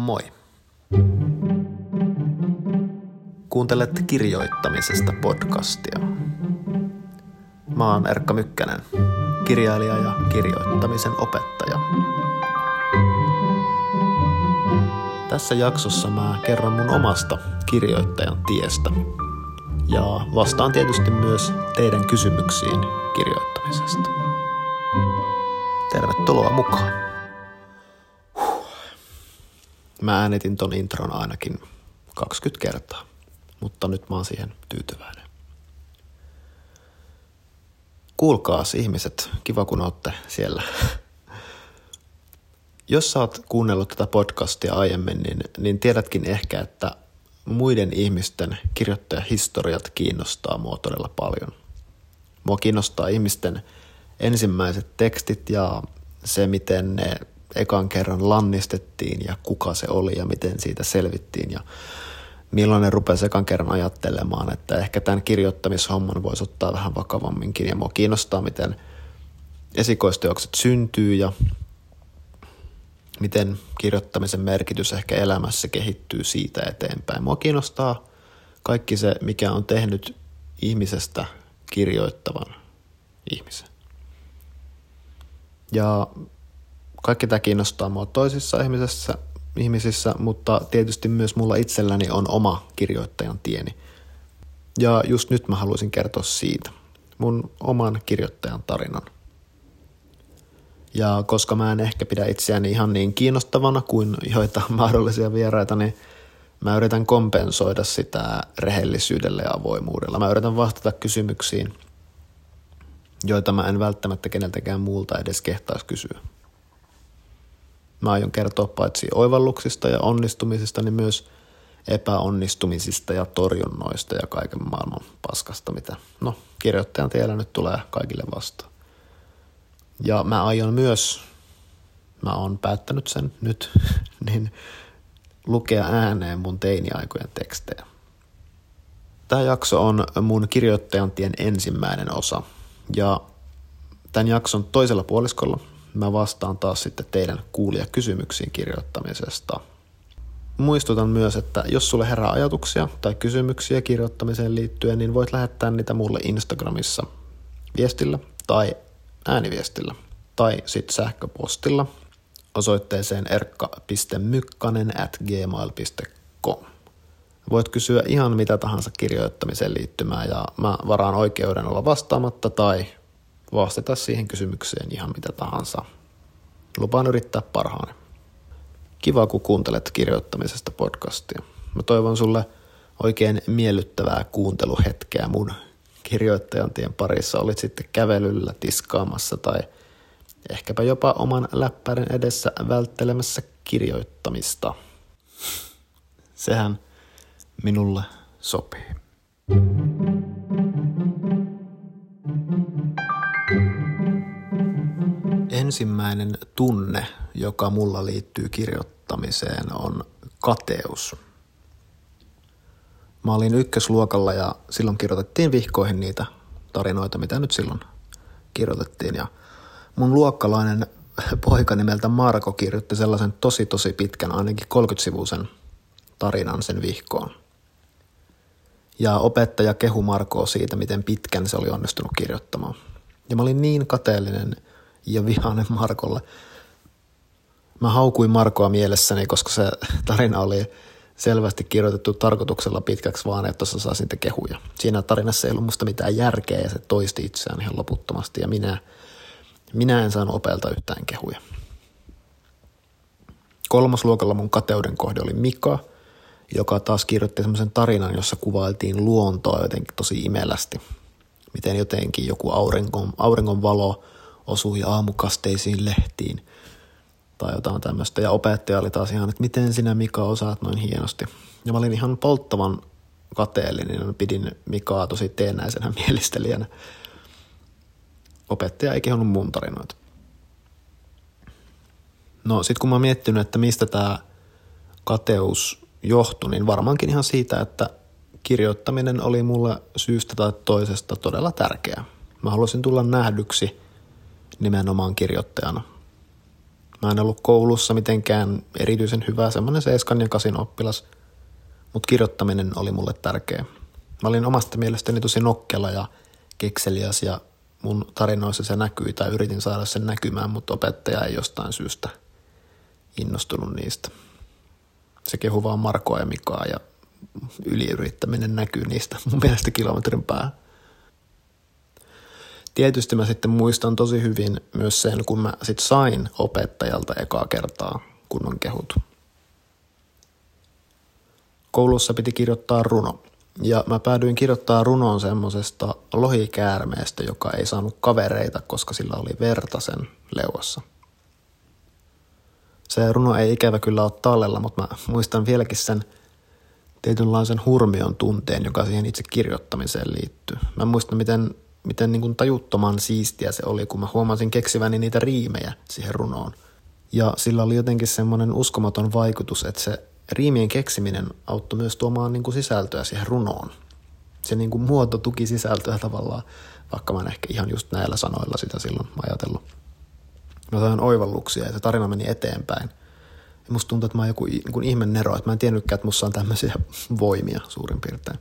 Moi. Kuuntelet kirjoittamisesta podcastia. Mä oon Erkka Mykkänen, kirjailija ja kirjoittamisen opettaja. Tässä jaksossa mä kerron mun omasta kirjoittajan tiestä ja vastaan tietysti myös teidän kysymyksiin kirjoittamisesta. Tervetuloa mukaan. Mä äänitin ton intron ainakin 20 kertaa, mutta nyt mä oon siihen tyytyväinen. Kuulkaas ihmiset, kiva kun ootte siellä. Jos sä oot kuunnellut tätä podcastia aiemmin, niin, niin tiedätkin ehkä, että muiden ihmisten kirjoittajahistoriat kiinnostaa mua todella paljon. Mua kiinnostaa ihmisten ensimmäiset tekstit ja se, miten ne ekan kerran lannistettiin ja kuka se oli ja miten siitä selvittiin ja milloin ne rupesi ekan kerran ajattelemaan, että ehkä tämän kirjoittamishomman voisi ottaa vähän vakavamminkin ja mua kiinnostaa, miten esikoisteokset syntyy ja miten kirjoittamisen merkitys ehkä elämässä kehittyy siitä eteenpäin. Mua kiinnostaa kaikki se, mikä on tehnyt ihmisestä kirjoittavan ihmisen. Ja kaikki tämä kiinnostaa mua toisissa ihmisissä, ihmisissä, mutta tietysti myös mulla itselläni on oma kirjoittajan tieni. Ja just nyt mä haluaisin kertoa siitä, mun oman kirjoittajan tarinan. Ja koska mä en ehkä pidä itseäni ihan niin kiinnostavana kuin joita mahdollisia vieraita, niin mä yritän kompensoida sitä rehellisyydellä ja avoimuudella. Mä yritän vastata kysymyksiin, joita mä en välttämättä keneltäkään muulta edes kehtaisi kysyä. Mä aion kertoa paitsi oivalluksista ja onnistumisista, niin myös epäonnistumisista ja torjunnoista ja kaiken maailman paskasta, mitä no, kirjoittajan tiellä nyt tulee kaikille vastaan. Ja mä aion myös, mä oon päättänyt sen nyt, niin lukea ääneen mun teiniaikojen tekstejä. Tämä jakso on mun kirjoittajan tien ensimmäinen osa. Ja tämän jakson toisella puoliskolla mä vastaan taas sitten teidän kuulia kysymyksiin kirjoittamisesta. Muistutan myös, että jos sulle herää ajatuksia tai kysymyksiä kirjoittamiseen liittyen, niin voit lähettää niitä mulle Instagramissa viestillä tai ääniviestillä tai sitten sähköpostilla osoitteeseen erkka.mykkanen at gmail.com. Voit kysyä ihan mitä tahansa kirjoittamiseen liittymään ja mä varaan oikeuden olla vastaamatta tai vastata siihen kysymykseen ihan mitä tahansa. Lupaan yrittää parhaani. Kiva, kun kuuntelet kirjoittamisesta podcastia. Mä toivon sulle oikein miellyttävää kuunteluhetkeä mun kirjoittajan tien parissa. Olit sitten kävelyllä, tiskaamassa tai ehkäpä jopa oman läppärin edessä välttelemässä kirjoittamista. Sehän minulle sopii. Ensimmäinen tunne, joka mulla liittyy kirjoittamiseen, on kateus. Mä olin ykkösluokalla ja silloin kirjoitettiin vihkoihin niitä tarinoita, mitä nyt silloin kirjoitettiin. Ja mun luokkalainen poika nimeltä Marko kirjoitti sellaisen tosi tosi pitkän, ainakin 30-sivuisen tarinan sen vihkoon. Ja opettaja kehu Markoa siitä, miten pitkän se oli onnistunut kirjoittamaan. Ja mä olin niin kateellinen – ja vihainen Markolle. Mä haukuin Markoa mielessäni, koska se tarina oli selvästi kirjoitettu tarkoituksella pitkäksi vaan, että tuossa saa sitten kehuja. Siinä tarinassa ei ollut musta mitään järkeä ja se toisti itseään ihan loputtomasti ja minä, minä en saanut opelta yhtään kehuja. Kolmosluokalla mun kateuden kohde oli Mika, joka taas kirjoitti semmoisen tarinan, jossa kuvailtiin luontoa jotenkin tosi imelästi. Miten jotenkin joku auringon, auringon valo osui aamukasteisiin lehtiin tai jotain tämmöistä. Ja opettaja oli taas ihan, että miten sinä Mika osaat noin hienosti. Ja mä olin ihan polttavan kateellinen ja pidin Mikaa tosi teennäisenä mielistelijänä. Opettaja ei kehonnut mun tarinoita. No sit kun mä oon miettinyt, että mistä tämä kateus johtui, niin varmaankin ihan siitä, että kirjoittaminen oli mulle syystä tai toisesta todella tärkeää. Mä halusin tulla nähdyksi nimenomaan kirjoittajana. Mä en ollut koulussa mitenkään erityisen hyvä, semmoinen 7 ja 8 oppilas, mutta kirjoittaminen oli mulle tärkeä. Mä olin omasta mielestäni tosi nokkela ja kekseliäs ja mun tarinoissa se näkyi tai yritin saada sen näkymään, mutta opettaja ei jostain syystä innostunut niistä. Se kehu vaan Markoa ja Mikaa ja yliyrittäminen näkyy niistä mun mielestä kilometrin päähän. Tietysti mä sitten muistan tosi hyvin myös sen, kun mä sit sain opettajalta ekaa kertaa kunnon kehut. Koulussa piti kirjoittaa runo. Ja mä päädyin kirjoittaa runoon semmosesta lohikäärmeestä, joka ei saanut kavereita, koska sillä oli verta sen leuassa. Se runo ei ikävä kyllä ole tallella, mutta mä muistan vieläkin sen tietynlaisen hurmion tunteen, joka siihen itse kirjoittamiseen liittyy. Mä muistan, miten, miten niin kuin tajuttoman siistiä se oli, kun mä huomasin keksiväni niitä riimejä siihen runoon. Ja sillä oli jotenkin semmoinen uskomaton vaikutus, että se riimien keksiminen auttoi myös tuomaan niin kuin sisältöä siihen runoon. Se niin kuin muoto tuki sisältöä tavallaan, vaikka mä en ehkä ihan just näillä sanoilla sitä silloin ajatellut. Mä sain oivalluksia ja se tarina meni eteenpäin. Ja musta tuntuu, että mä oon joku niin kuin nero, että mä en tiennytkään, että musta on tämmöisiä voimia suurin piirtein.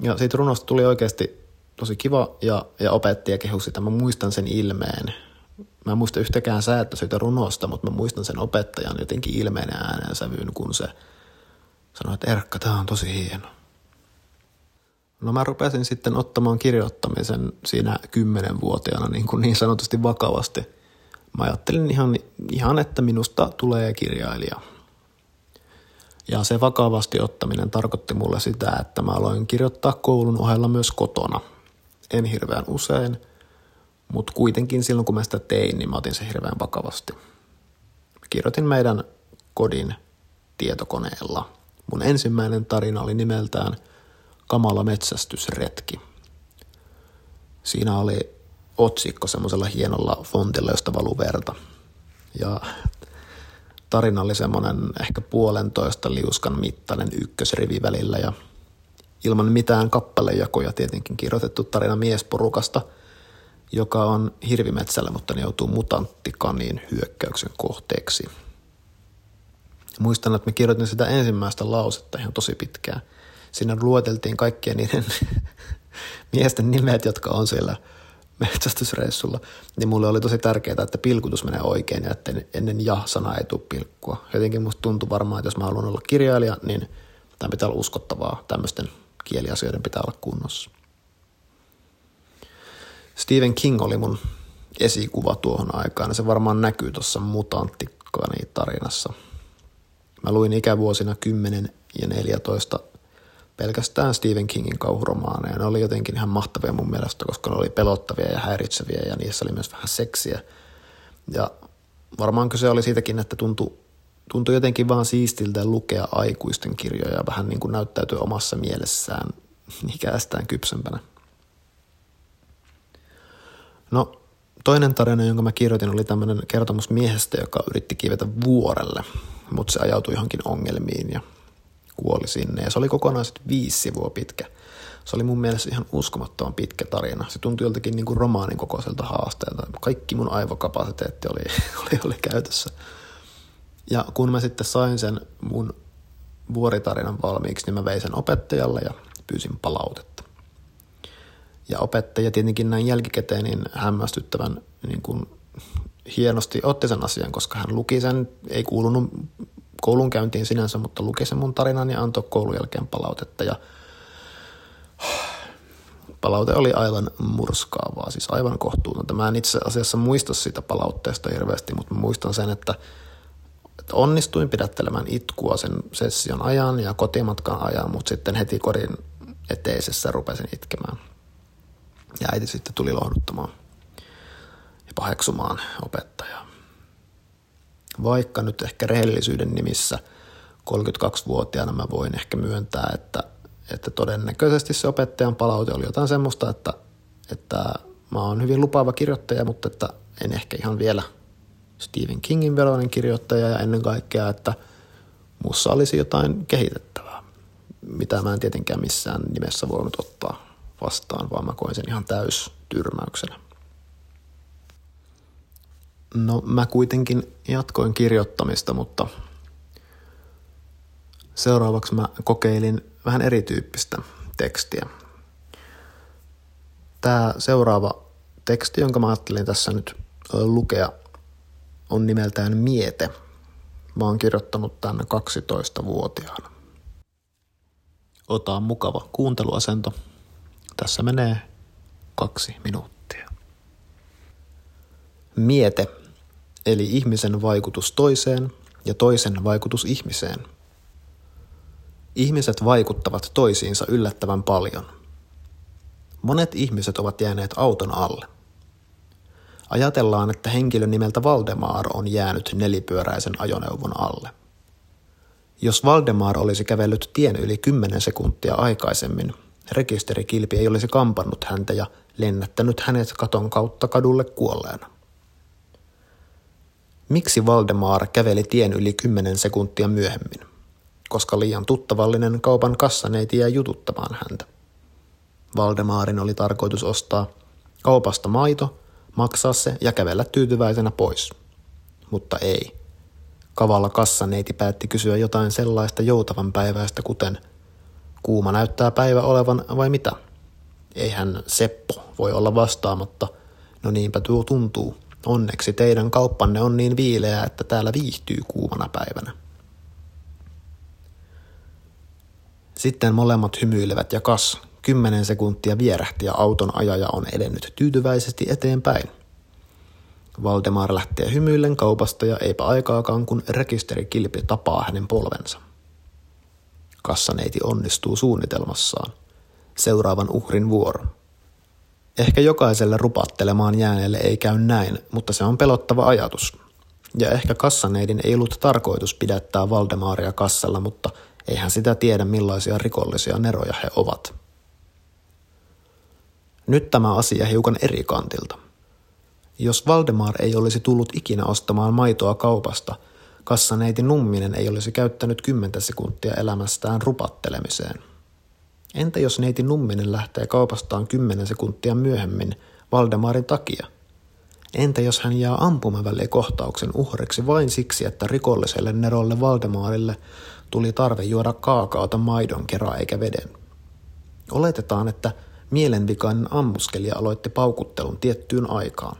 Ja siitä runosta tuli oikeasti tosi kiva ja, ja opetti ja kehui sitä. Mä muistan sen ilmeen Mä en muista yhtäkään säättä siitä runosta, mutta mä muistan sen opettajan jotenkin ilmeen äänensävyyn, kun se sanoi, että Erkka, tämä on tosi hieno. No mä rupesin sitten ottamaan kirjoittamisen siinä kymmenenvuotiaana niin, kuin niin sanotusti vakavasti. Mä ajattelin ihan, ihan, että minusta tulee kirjailija. Ja se vakavasti ottaminen tarkoitti mulle sitä, että mä aloin kirjoittaa koulun ohella myös kotona. En hirveän usein – mutta kuitenkin silloin, kun mä sitä tein, niin mä otin se hirveän vakavasti. Mä kirjoitin meidän kodin tietokoneella. Mun ensimmäinen tarina oli nimeltään Kamala metsästysretki. Siinä oli otsikko semmoisella hienolla fontilla, josta valuu verta. Ja tarina oli semmoinen ehkä puolentoista liuskan mittainen ykkösrivi välillä ja ilman mitään kappalejakoja tietenkin kirjoitettu tarina miesporukasta – joka on hirvimetsällä, mutta ne joutuu mutanttikaniin hyökkäyksen kohteeksi. Muistan, että me kirjoitin sitä ensimmäistä lausetta ihan tosi pitkään. Siinä luoteltiin kaikkien niiden miesten nimet, jotka on siellä metsästysreissulla, niin mulle oli tosi tärkeää, että pilkutus menee oikein ja että ennen ja-sanaa ei tule pilkkua. Jotenkin musta tuntui varmaan, että jos mä haluan olla kirjailija, niin tämä pitää olla uskottavaa. Tämmöisten kieliasioiden pitää olla kunnossa. Stephen King oli mun esikuva tuohon aikaan, ja se varmaan näkyy tuossa mutanttikkani tarinassa. Mä luin ikävuosina 10 ja 14 pelkästään Stephen Kingin kauhuromaaneja. Ne oli jotenkin ihan mahtavia mun mielestä, koska ne oli pelottavia ja häiritseviä ja niissä oli myös vähän seksiä. Ja varmaan kyse oli siitäkin, että tuntui, tuntui jotenkin vaan siistiltä lukea aikuisten kirjoja vähän niin kuin näyttäytyy omassa mielessään ikästään kypsempänä. No, toinen tarina, jonka mä kirjoitin, oli tämmöinen kertomus miehestä, joka yritti kiivetä vuorelle, mutta se ajautui johonkin ongelmiin ja kuoli sinne. Ja se oli kokonaiset viisi sivua pitkä. Se oli mun mielestä ihan uskomattoman pitkä tarina. Se tuntui joltakin niin kuin romaanin kokoiselta haasteelta. Kaikki mun aivokapasiteetti oli, oli, oli käytössä. Ja kun mä sitten sain sen mun vuoritarinan valmiiksi, niin mä vein sen opettajalle ja pyysin palautetta. Ja opettaja tietenkin näin jälkikäteen niin hämmästyttävän niin kuin hienosti otti sen asian, koska hän luki sen, ei kuulunut koulun käyntiin sinänsä, mutta luki sen mun tarinan ja antoi koulun jälkeen palautetta. Ja palaute oli aivan murskaavaa, siis aivan kohtuutonta. Mä en itse asiassa muista sitä palautteesta hirveästi, mutta muistan sen, että, että onnistuin pidättelemään itkua sen session ajan ja kotimatkan ajan, mutta sitten heti kodin eteisessä rupesin itkemään. Ja äiti sitten tuli lohduttamaan ja paheksumaan opettajaa. Vaikka nyt ehkä rehellisyyden nimissä 32-vuotiaana mä voin ehkä myöntää, että, että todennäköisesti se opettajan palaute oli jotain semmoista, että, että mä oon hyvin lupaava kirjoittaja, mutta että en ehkä ihan vielä Stephen Kingin veroinen kirjoittaja ja ennen kaikkea, että mussa olisi jotain kehitettävää, mitä mä en tietenkään missään nimessä voinut ottaa vastaan, vaan mä koin sen ihan täys tyrmäyksenä. No mä kuitenkin jatkoin kirjoittamista, mutta seuraavaksi mä kokeilin vähän erityyppistä tekstiä. Tämä seuraava teksti, jonka mä ajattelin tässä nyt lukea, on nimeltään Miete. Mä oon kirjoittanut tänne 12-vuotiaana. Ota mukava kuunteluasento. Tässä menee kaksi minuuttia. Miete, eli ihmisen vaikutus toiseen ja toisen vaikutus ihmiseen. Ihmiset vaikuttavat toisiinsa yllättävän paljon. Monet ihmiset ovat jääneet auton alle. Ajatellaan, että henkilö nimeltä Valdemar on jäänyt nelipyöräisen ajoneuvon alle. Jos Valdemar olisi kävellyt tien yli 10 sekuntia aikaisemmin, rekisterikilpi ei olisi kampannut häntä ja lennättänyt hänet katon kautta kadulle kuolleena. Miksi Valdemar käveli tien yli 10 sekuntia myöhemmin? Koska liian tuttavallinen kaupan kassaneiti jäi jututtamaan häntä. Valdemaarin oli tarkoitus ostaa kaupasta maito, maksaa se ja kävellä tyytyväisenä pois. Mutta ei. Kavalla kassaneiti päätti kysyä jotain sellaista joutavan päiväistä kuten kuuma näyttää päivä olevan vai mitä? Eihän Seppo voi olla vastaamatta. No niinpä tuo tuntuu. Onneksi teidän kauppanne on niin viileä, että täällä viihtyy kuumana päivänä. Sitten molemmat hymyilevät ja kas, kymmenen sekuntia vierähti ja auton ajaja on edennyt tyytyväisesti eteenpäin. Valdemar lähtee hymyillen kaupasta ja eipä aikaakaan, kun rekisterikilpi tapaa hänen polvensa. Kassaneiti onnistuu suunnitelmassaan. Seuraavan uhrin vuoro. Ehkä jokaiselle rupattelemaan jääneelle ei käy näin, mutta se on pelottava ajatus. Ja ehkä kassaneidin ei ollut tarkoitus pidättää Valdemaaria kassalla, mutta eihän sitä tiedä millaisia rikollisia neroja he ovat. Nyt tämä asia hiukan eri kantilta. Jos Valdemar ei olisi tullut ikinä ostamaan maitoa kaupasta, kassaneiti Numminen ei olisi käyttänyt kymmentä sekuntia elämästään rupattelemiseen. Entä jos neiti Numminen lähtee kaupastaan kymmenen sekuntia myöhemmin Valdemarin takia? Entä jos hän jää kohtauksen uhreksi vain siksi, että rikolliselle nerolle Valdemarille tuli tarve juoda kaakaota maidon kerran eikä veden? Oletetaan, että Mielenvikainen ammuskelija aloitti paukuttelun tiettyyn aikaan.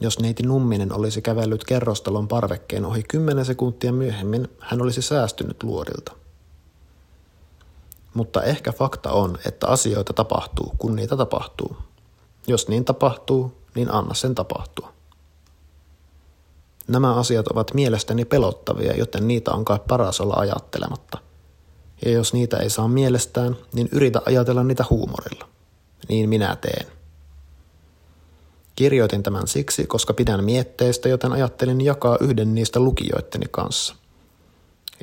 Jos neiti Numminen olisi kävellyt kerrostalon parvekkeen ohi kymmenen sekuntia myöhemmin, hän olisi säästynyt luodilta. Mutta ehkä fakta on, että asioita tapahtuu, kun niitä tapahtuu. Jos niin tapahtuu, niin anna sen tapahtua. Nämä asiat ovat mielestäni pelottavia, joten niitä on kai paras olla ajattelematta. Ja jos niitä ei saa mielestään, niin yritä ajatella niitä huumorilla niin minä teen. Kirjoitin tämän siksi, koska pidän mietteistä, joten ajattelin jakaa yhden niistä lukijoitteni kanssa.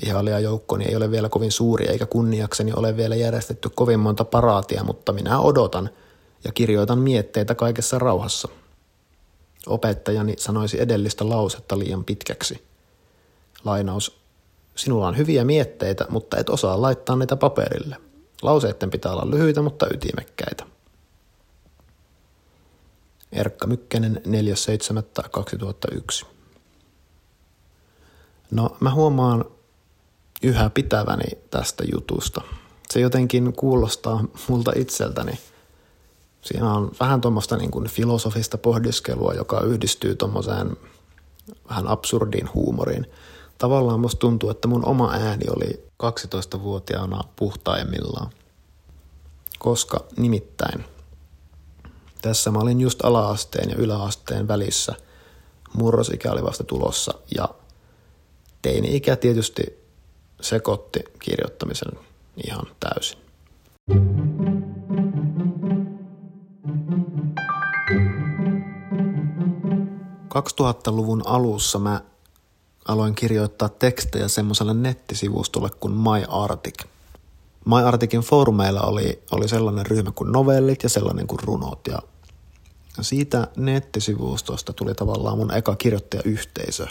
Ihailija joukkoni ei ole vielä kovin suuri eikä kunniakseni ole vielä järjestetty kovin monta paraatia, mutta minä odotan ja kirjoitan mietteitä kaikessa rauhassa. Opettajani sanoisi edellistä lausetta liian pitkäksi. Lainaus. Sinulla on hyviä mietteitä, mutta et osaa laittaa niitä paperille. Lauseiden pitää olla lyhyitä, mutta ytimekkäitä. Erkka Mykkänen 4.7.2001. No mä huomaan yhä pitäväni tästä jutusta. Se jotenkin kuulostaa multa itseltäni. Siinä on vähän tuommoista niin kuin filosofista pohdiskelua, joka yhdistyy tuommoiseen vähän absurdiin huumoriin. Tavallaan musta tuntuu, että mun oma ääni oli 12-vuotiaana puhtaimmillaan. Koska nimittäin – tässä mä olin just alaasteen ja yläasteen välissä. Murrosikä oli vasta tulossa ja teini-ikä tietysti sekoitti kirjoittamisen ihan täysin. ...2000-luvun alussa mä aloin kirjoittaa tekstejä semmoiselle nettisivustolle kuin MyArtic – MyArticin foorumeilla oli, oli sellainen ryhmä kuin novellit ja sellainen kuin runot. Ja siitä nettisivustosta tuli tavallaan mun eka kirjoittajayhteisö.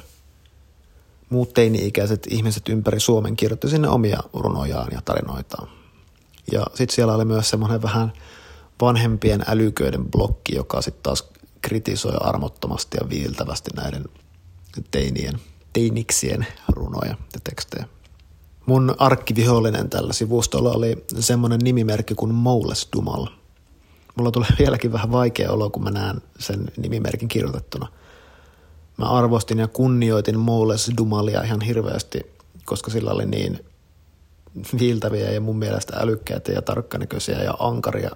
Muut teini-ikäiset ihmiset ympäri Suomen kirjoitti sinne omia runojaan ja tarinoitaan. Ja sitten siellä oli myös semmoinen vähän vanhempien älyköiden blokki, joka sitten taas kritisoi armottomasti ja viiltävästi näiden teinien, teiniksien runoja ja tekstejä. Mun arkkivihollinen tällä sivustolla oli semmoinen nimimerkki kuin Moules Dumal. Mulla tulee vieläkin vähän vaikea olo, kun mä näen sen nimimerkin kirjoitettuna. Mä arvostin ja kunnioitin Moules Dumalia ihan hirveästi, koska sillä oli niin viiltäviä ja mun mielestä älykkäitä ja tarkkanäköisiä ja ankaria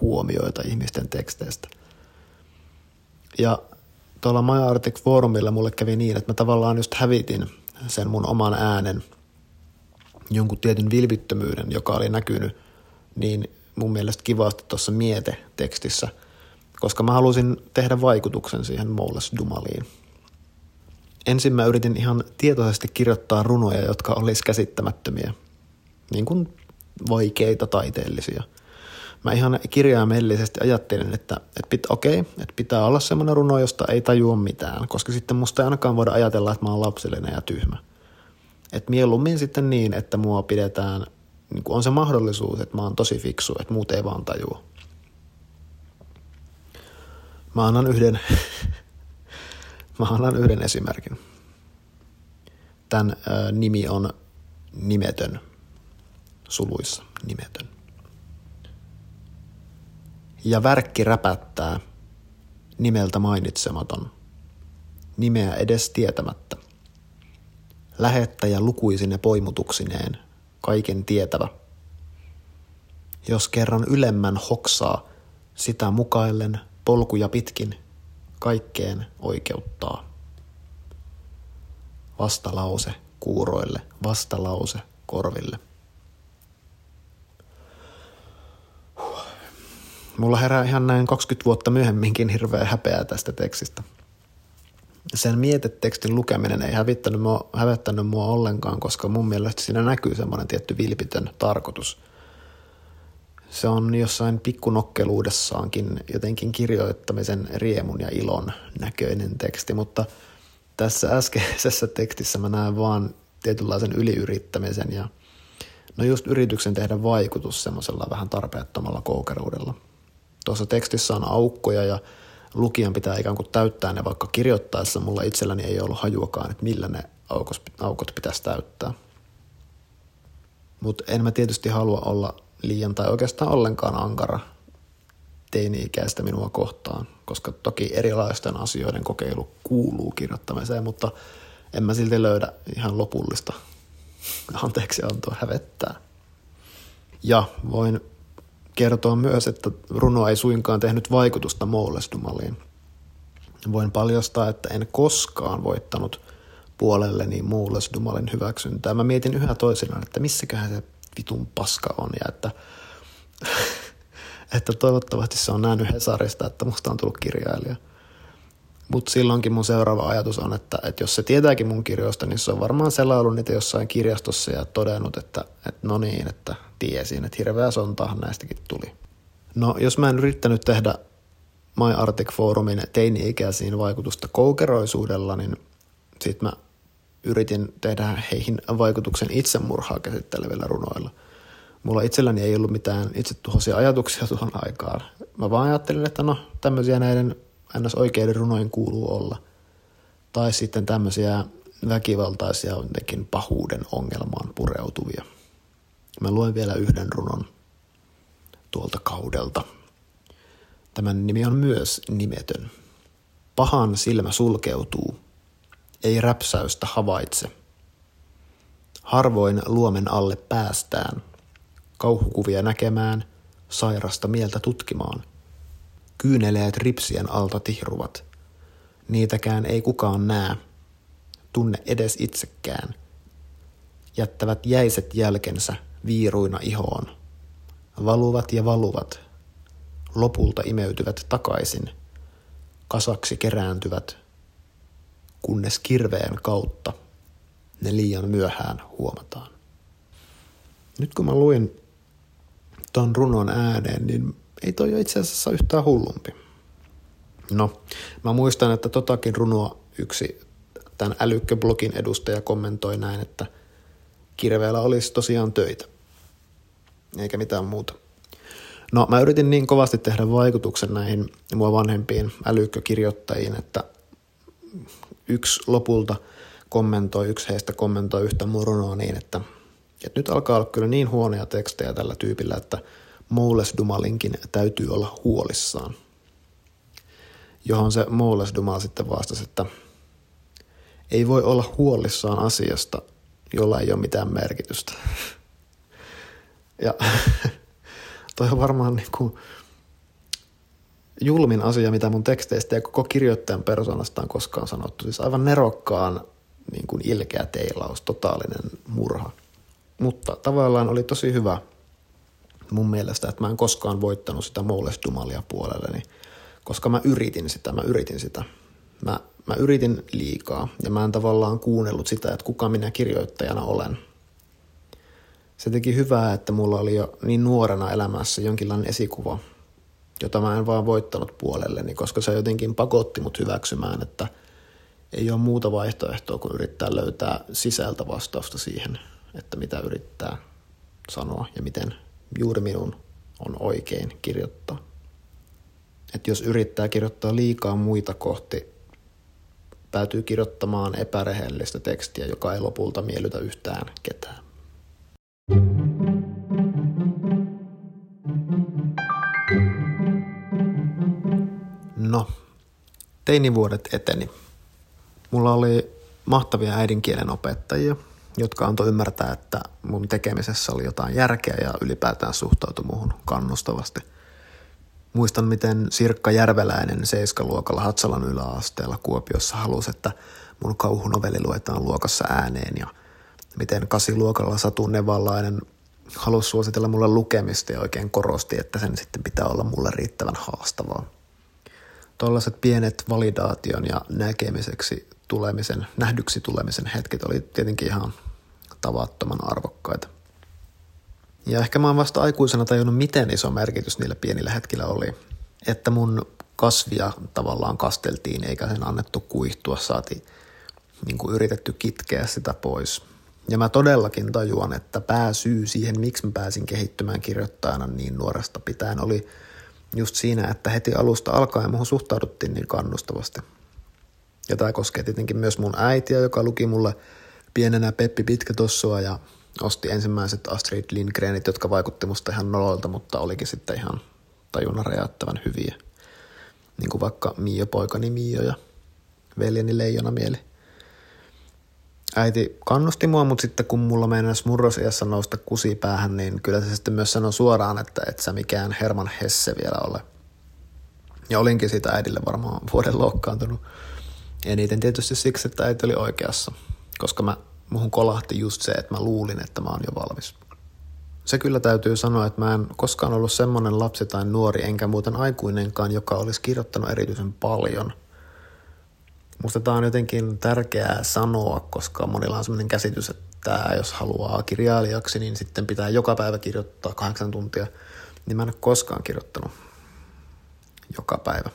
huomioita ihmisten teksteistä. Ja tuolla My Arctic Forumilla mulle kävi niin, että mä tavallaan just hävitin sen mun oman äänen, jonkun tietyn vilvittömyyden, joka oli näkynyt niin mun mielestä kivasti tuossa miete-tekstissä, koska mä halusin tehdä vaikutuksen siihen Moules Dumaliin. Ensin mä yritin ihan tietoisesti kirjoittaa runoja, jotka olisi käsittämättömiä, niin kuin vaikeita taiteellisia – mä ihan kirjaimellisesti ajattelin, että, että pit, okei, okay, että pitää olla semmoinen runo, josta ei tajua mitään, koska sitten musta ei ainakaan voida ajatella, että mä oon lapsellinen ja tyhmä. Et mieluummin sitten niin, että mua pidetään, niin on se mahdollisuus, että mä oon tosi fiksu, että muut ei vaan tajua. Mä annan yhden, mä annan yhden esimerkin. Tämän ö, nimi on nimetön, suluissa nimetön ja värkki räpättää, nimeltä mainitsematon, nimeä edes tietämättä. Lähettäjä lukuisine poimutuksineen, kaiken tietävä. Jos kerran ylemmän hoksaa, sitä mukaillen polkuja pitkin kaikkeen oikeuttaa. Vastalause kuuroille, vastalause korville. Mulla herää ihan näin 20 vuotta myöhemminkin hirveä häpeää tästä tekstistä. Sen mietetekstin lukeminen ei hävittänyt mua, hävettänyt mua ollenkaan, koska mun mielestä siinä näkyy semmoinen tietty vilpitön tarkoitus. Se on jossain pikkunokkeluudessaankin jotenkin kirjoittamisen riemun ja ilon näköinen teksti, mutta tässä äskeisessä tekstissä mä näen vaan tietynlaisen yliyrittämisen ja no just yrityksen tehdä vaikutus semmoisella vähän tarpeettomalla koukeruudella – tuossa tekstissä on aukkoja ja lukijan pitää ikään kuin täyttää ne, vaikka kirjoittaessa mulla itselläni ei ollut hajuakaan, että millä ne aukos, aukot pitäisi täyttää. Mutta en mä tietysti halua olla liian tai oikeastaan ollenkaan ankara teini-ikäistä minua kohtaan, koska toki erilaisten asioiden kokeilu kuuluu kirjoittamiseen, mutta en mä silti löydä ihan lopullista anteeksi antoa hävettää. Ja voin kertoo myös, että runo ei suinkaan tehnyt vaikutusta Moulesdumaliin. Voin paljastaa, että en koskaan voittanut puolelleni Moulesdumalin hyväksyntää. Mä mietin yhä toisinaan, että missäköhän se vitun paska on ja että, että toivottavasti se on nähnyt Hesarista, että musta on tullut kirjailija. Mutta silloinkin mun seuraava ajatus on, että, että jos se tietääkin mun kirjoista, niin se on varmaan selaillut niitä jossain kirjastossa ja todennut, että, että no niin, että tiesin, että hirveä sontahan näistäkin tuli. No, jos mä en yrittänyt tehdä My Arctic Forumin teini-ikäisiin vaikutusta koukeroisuudella, niin sit mä yritin tehdä heihin vaikutuksen itsemurhaa käsittelevillä runoilla. Mulla itselläni ei ollut mitään itsetuhoisia ajatuksia tuohon aikaan. Mä vaan ajattelin, että no tämmöisiä näiden ns. oikeiden runojen kuuluu olla. Tai sitten tämmöisiä väkivaltaisia jotenkin pahuuden ongelmaan pureutuvia. Mä luen vielä yhden runon tuolta kaudelta. Tämän nimi on myös nimetön. Pahan silmä sulkeutuu, ei räpsäystä havaitse. Harvoin luomen alle päästään, kauhukuvia näkemään, sairasta mieltä tutkimaan. Kyyneleet ripsien alta tihruvat. Niitäkään ei kukaan näe, tunne edes itsekään. Jättävät jäiset jälkensä viiruina ihoon. Valuvat ja valuvat. Lopulta imeytyvät takaisin. Kasaksi kerääntyvät, kunnes kirveen kautta ne liian myöhään huomataan. Nyt kun mä luin ton runon ääneen, niin ei toi ole itse asiassa yhtään hullumpi. No, mä muistan, että totakin runoa yksi tämän älykköblogin edustaja kommentoi näin, että kirveellä olisi tosiaan töitä eikä mitään muuta. No mä yritin niin kovasti tehdä vaikutuksen näihin mua vanhempiin älykkökirjoittajiin, että yksi lopulta kommentoi, yksi heistä kommentoi yhtä murunoa niin, että, että nyt alkaa olla kyllä niin huonoja tekstejä tällä tyypillä, että Moules Dumalinkin täytyy olla huolissaan. Johon se Moules Dumal sitten vastasi, että ei voi olla huolissaan asiasta, jolla ei ole mitään merkitystä. Ja toi on varmaan niin kuin julmin asia, mitä mun teksteistä ja koko kirjoittajan persoonasta on koskaan sanottu. Siis aivan nerokkaan niin kuin ilkeä teilaus, totaalinen murha. Mutta tavallaan oli tosi hyvä mun mielestä, että mä en koskaan voittanut sitä Moules Dumalia puolelleni, koska mä yritin sitä, mä yritin sitä. Mä, mä yritin liikaa ja mä en tavallaan kuunnellut sitä, että kuka minä kirjoittajana olen. Se teki hyvää, että mulla oli jo niin nuorena elämässä jonkinlainen esikuva, jota mä en vaan voittanut puolelleni, koska se jotenkin pakotti mut hyväksymään, että ei ole muuta vaihtoehtoa kuin yrittää löytää sisältä vastausta siihen, että mitä yrittää sanoa ja miten juuri minun on oikein kirjoittaa. Että jos yrittää kirjoittaa liikaa muita kohti, päätyy kirjoittamaan epärehellistä tekstiä, joka ei lopulta miellytä yhtään ketään. No, teinivuodet eteni. Mulla oli mahtavia äidinkielen opettajia, jotka antoi ymmärtää, että mun tekemisessä oli jotain järkeä ja ylipäätään suhtautui muuhun kannustavasti. Muistan, miten Sirkka Järveläinen seiskaluokalla Hatsalan yläasteella Kuopiossa halusi, että mun kauhunovelli luetaan luokassa ääneen ja miten kasiluokalla Satu Nevallainen halusi suositella mulle lukemista ja oikein korosti, että sen sitten pitää olla mulle riittävän haastavaa. Tuollaiset pienet validaation ja näkemiseksi tulemisen, nähdyksi tulemisen hetket oli tietenkin ihan tavattoman arvokkaita. Ja ehkä mä oon vasta aikuisena tajunnut, miten iso merkitys niillä pienillä hetkillä oli. Että mun kasvia tavallaan kasteltiin, eikä sen annettu kuihtua, saati niin kuin yritetty kitkeä sitä pois. Ja mä todellakin tajuan, että pääsyy siihen, miksi mä pääsin kehittymään kirjoittajana niin nuoresta pitäen, oli just siinä, että heti alusta alkaen muuhun suhtauduttiin niin kannustavasti. Ja tämä koskee tietenkin myös mun äitiä, joka luki mulle pienenä Peppi Pitkätossua ja osti ensimmäiset Astrid Lindgrenit, jotka vaikutti musta ihan noloilta, mutta olikin sitten ihan tajunnan räjäyttävän hyviä. Niin kuin vaikka Mio poikani Mio ja veljeni Leijona mieli. Äiti kannusti mua, mutta sitten kun mulla meinasi murrosiassa nousta kusi päähän, niin kyllä se sitten myös sanoi suoraan, että et sä mikään Herman Hesse vielä ole. Ja olinkin siitä äidille varmaan vuoden loukkaantunut. Eniten tietysti siksi, että äiti oli oikeassa, koska mä, muhun kolahti just se, että mä luulin, että mä oon jo valmis. Se kyllä täytyy sanoa, että mä en koskaan ollut semmonen lapsi tai nuori, enkä muuten aikuinenkaan, joka olisi kirjoittanut erityisen paljon. Musta tämä on jotenkin tärkeää sanoa, koska monilla on semmoinen käsitys, että jos haluaa kirjailijaksi, niin sitten pitää joka päivä kirjoittaa kahdeksan tuntia. Niin mä en ole koskaan kirjoittanut joka päivä.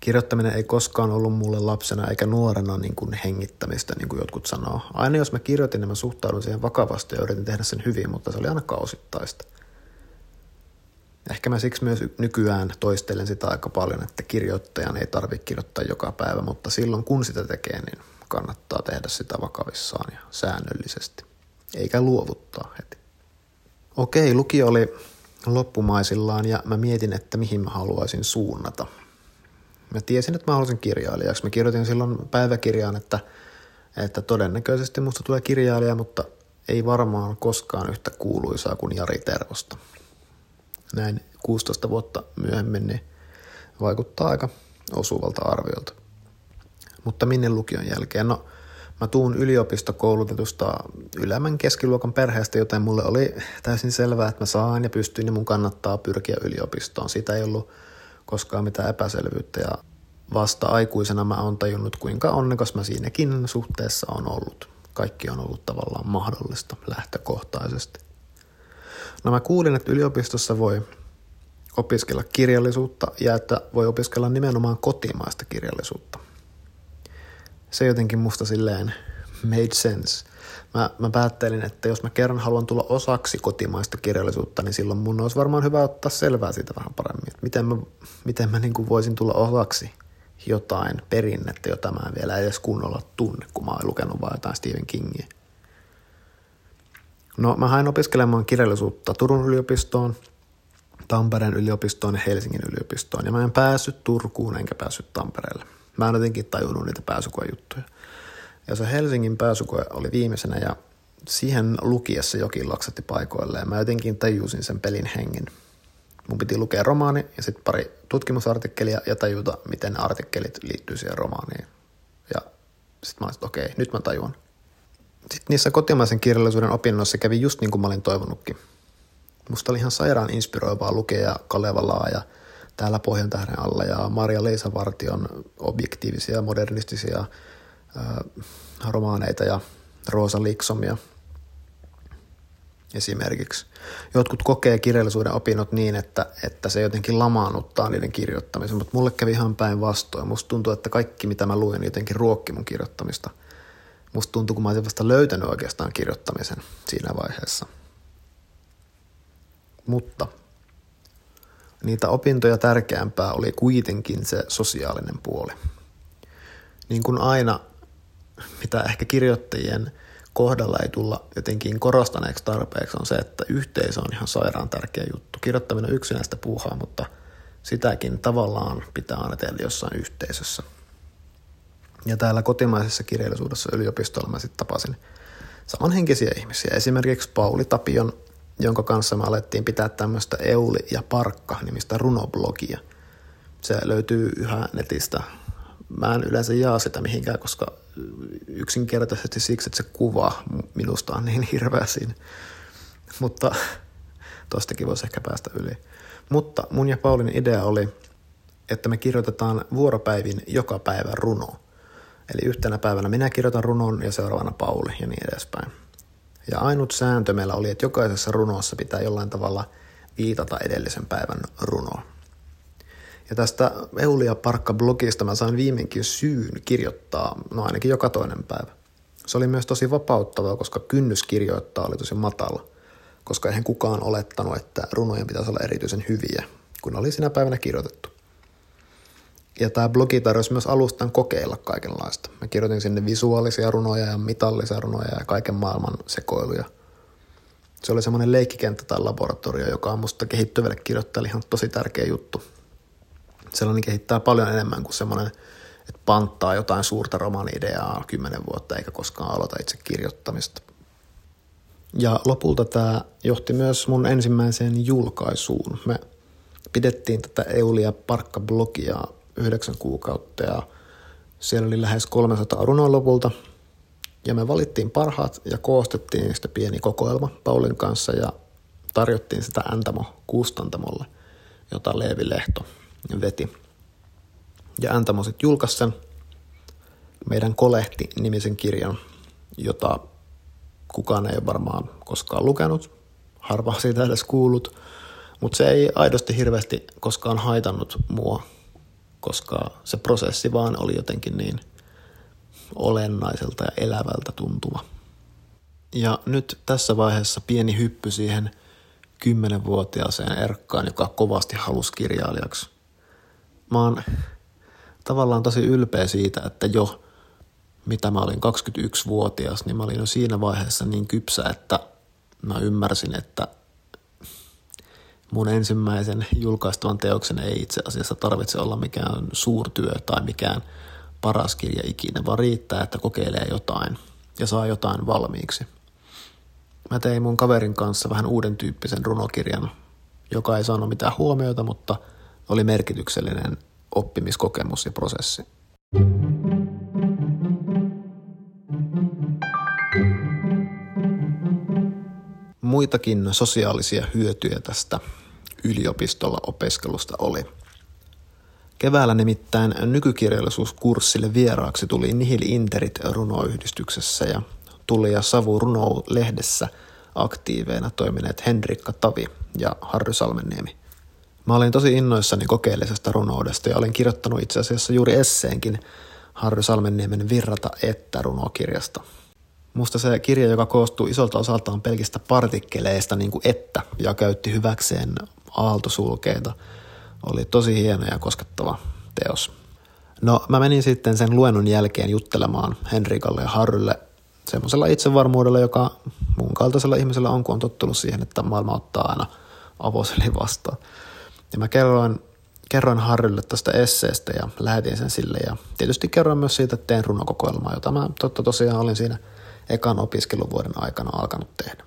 Kirjoittaminen ei koskaan ollut mulle lapsena eikä nuorena niin kuin hengittämistä, niin kuin jotkut sanoo. Aina jos mä kirjoitin, niin mä suhtaudun siihen vakavasti ja yritin tehdä sen hyvin, mutta se oli aina kausittaista. Ehkä mä siksi myös nykyään toistelen sitä aika paljon, että kirjoittajan ei tarvitse kirjoittaa joka päivä, mutta silloin kun sitä tekee, niin kannattaa tehdä sitä vakavissaan ja säännöllisesti, eikä luovuttaa heti. Okei, lukio oli loppumaisillaan ja mä mietin, että mihin mä haluaisin suunnata – Mä tiesin, että mä haluaisin kirjailijaksi. Mä kirjoitin silloin päiväkirjaan, että, että todennäköisesti musta tulee kirjailija, mutta ei varmaan koskaan yhtä kuuluisaa kuin Jari Tervosta. Näin 16 vuotta myöhemmin niin vaikuttaa aika osuvalta arviolta. Mutta minne lukion jälkeen? No, mä tuun yliopistokoulutetusta ylämän keskiluokan perheestä, joten mulle oli täysin selvää, että mä saan ja pystyn ja mun kannattaa pyrkiä yliopistoon. Siitä ei ollut koskaan mitään epäselvyyttä ja vasta aikuisena mä oon tajunnut, kuinka onnekas mä siinäkin suhteessa on ollut. Kaikki on ollut tavallaan mahdollista lähtökohtaisesti. No mä kuulin, että yliopistossa voi opiskella kirjallisuutta ja että voi opiskella nimenomaan kotimaista kirjallisuutta. Se jotenkin musta silleen made sense. Mä, mä päättelin, että jos mä kerran haluan tulla osaksi kotimaista kirjallisuutta, niin silloin mun olisi varmaan hyvä ottaa selvää siitä vähän paremmin. Että miten mä, miten mä niin kuin voisin tulla osaksi jotain perinnettä, jota mä en vielä edes kunnolla tunne, kun mä oon lukenut vain jotain Stephen Kingia. No mä hain opiskelemaan kirjallisuutta Turun yliopistoon, Tampereen yliopistoon ja Helsingin yliopistoon. Ja mä en päässyt Turkuun enkä päässyt Tampereelle. Mä en jotenkin tajunnut niitä pääsykoejuttuja. Ja se Helsingin pääsykoe oli viimeisenä ja siihen lukiessa jokin laksatti paikoilleen. Mä jotenkin tajusin sen pelin hengen. Mun piti lukea romaani ja sitten pari tutkimusartikkelia ja tajuta, miten artikkelit liittyy siihen romaaniin. Ja sitten mä olin, okei, nyt mä tajuan. Sitten niissä kotimaisen kirjallisuuden opinnoissa kävi just niin kuin mä olin toivonutkin. Musta oli ihan sairaan inspiroivaa lukea Kalevalaa ja täällä Pohjan tähden alla ja Maria Leisa Vartion objektiivisia, modernistisia äh, romaaneita ja Roosa Liksomia esimerkiksi. Jotkut kokee kirjallisuuden opinnot niin, että, että se jotenkin lamaannuttaa niiden kirjoittamisen, mutta mulle kävi ihan päinvastoin. Musta tuntuu, että kaikki mitä mä luin jotenkin ruokki mun kirjoittamista. Musta tuntuu, kun mä olisin vasta löytänyt oikeastaan kirjoittamisen siinä vaiheessa. Mutta niitä opintoja tärkeämpää oli kuitenkin se sosiaalinen puoli. Niin kuin aina, mitä ehkä kirjoittajien kohdalla ei tulla jotenkin korostaneeksi tarpeeksi, on se, että yhteisö on ihan sairaan tärkeä juttu. Kirjoittaminen on yksinäistä puuhaa, mutta sitäkin tavallaan pitää aina tehdä jossain yhteisössä. Ja täällä kotimaisessa kirjallisuudessa yliopistolla mä sitten tapasin samanhenkisiä ihmisiä. Esimerkiksi Pauli Tapion jonka kanssa me alettiin pitää tämmöistä Euli ja Parkka-nimistä runoblogia. Se löytyy yhä netistä. Mä en yleensä jaa sitä mihinkään, koska yksinkertaisesti siksi, että se kuva minusta on niin hirveä siinä. Mutta tostakin voisi ehkä päästä yli. Mutta mun ja Paulin idea oli, että me kirjoitetaan vuoropäivin joka päivä runo. Eli yhtenä päivänä minä kirjoitan runon ja seuraavana Pauli ja niin edespäin. Ja ainut sääntö meillä oli, että jokaisessa runossa pitää jollain tavalla viitata edellisen päivän runoon. Ja tästä Eulia Parkka-blogista mä sain viimeinkin syyn kirjoittaa, no ainakin joka toinen päivä. Se oli myös tosi vapauttavaa, koska kynnys kirjoittaa oli tosi matala, koska eihän kukaan olettanut, että runojen pitäisi olla erityisen hyviä, kun oli sinä päivänä kirjoitettu. Ja tämä blogi tarjosi myös alustan kokeilla kaikenlaista. Mä kirjoitin sinne visuaalisia runoja ja mitallisia runoja ja kaiken maailman sekoiluja. Se oli semmoinen leikkikenttä tai laboratorio, joka on musta kehittyvälle kirjoittajalle ihan tosi tärkeä juttu. Sellainen kehittää paljon enemmän kuin semmoinen, että panttaa jotain suurta romaani-ideaa kymmenen vuotta eikä koskaan aloita itse kirjoittamista. Ja lopulta tämä johti myös mun ensimmäiseen julkaisuun. Me pidettiin tätä Eulia Parkka-blogia yhdeksän kuukautta ja siellä oli lähes 300 runoa lopulta. Ja me valittiin parhaat ja koostettiin niistä pieni kokoelma Paulin kanssa ja tarjottiin sitä Äntamo kustantamolle, jota Leevi Lehto veti. Ja Äntamo sitten julkaisi sen meidän Kolehti-nimisen kirjan, jota kukaan ei ole varmaan koskaan lukenut, harva siitä edes kuullut, mutta se ei aidosti hirveästi koskaan haitannut mua koska se prosessi vaan oli jotenkin niin olennaiselta ja elävältä tuntuva. Ja nyt tässä vaiheessa pieni hyppy siihen kymmenenvuotiaaseen Erkkaan, joka kovasti halusi kirjailijaksi. Mä oon tavallaan tosi ylpeä siitä, että jo mitä mä olin 21-vuotias, niin mä olin jo siinä vaiheessa niin kypsä, että mä ymmärsin, että mun ensimmäisen julkaistavan teoksen ei itse asiassa tarvitse olla mikään suurtyö tai mikään paras kirja ikinä, vaan riittää, että kokeilee jotain ja saa jotain valmiiksi. Mä tein mun kaverin kanssa vähän uuden tyyppisen runokirjan, joka ei saanut mitään huomiota, mutta oli merkityksellinen oppimiskokemus ja prosessi. Muitakin sosiaalisia hyötyjä tästä yliopistolla opiskelusta oli. Keväällä nimittäin nykykirjallisuuskurssille vieraaksi tuli Nihil Interit runoyhdistyksessä ja Tuli ja Savu Runo-lehdessä aktiiveina toimineet Henrikka Tavi ja Harry Salmenniemi. Mä olin tosi innoissani kokeellisesta runoudesta ja olin kirjoittanut itse asiassa juuri esseenkin Harry Salmenniemen Virrata että runokirjasta. Musta se kirja, joka koostuu isolta osaltaan pelkistä partikkeleista, niin kuin että, ja käytti hyväkseen aaltosulkeita, oli tosi hieno ja koskettava teos. No mä menin sitten sen luennon jälkeen juttelemaan Henrikalle ja Harrylle semmoisella itsevarmuudella, joka mun kaltaisella ihmisellä on, kun on tottunut siihen, että maailma ottaa aina avoseli vastaan. Ja mä kerroin, kerroin Harrylle tästä esseestä ja lähetin sen sille ja tietysti kerroin myös siitä, että teen runokokoelmaa, jota mä totta tosiaan olin siinä ekan opiskeluvuoden aikana alkanut tehdä.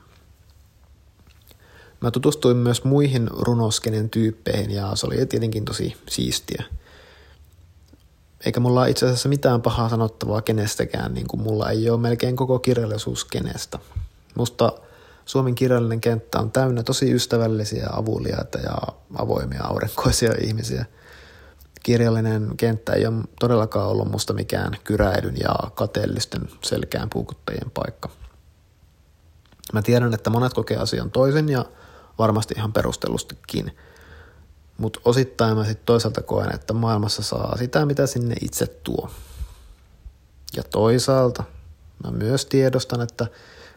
Mä tutustuin myös muihin runoskenen tyyppeihin ja se oli tietenkin tosi siistiä – eikä mulla itse asiassa mitään pahaa sanottavaa kenestäkään, niin kuin mulla ei ole melkein koko kirjallisuus kenestä. Musta Suomen kirjallinen kenttä on täynnä tosi ystävällisiä, avuliaita ja avoimia aurinkoisia ihmisiä. Kirjallinen kenttä ei ole todellakaan ollut musta mikään kyräilyn ja kateellisten selkään puukuttajien paikka. Mä tiedän, että monet kokee asian toisen ja varmasti ihan perustellustikin – mutta osittain mä sitten toisaalta koen, että maailmassa saa sitä, mitä sinne itse tuo. Ja toisaalta mä myös tiedostan, että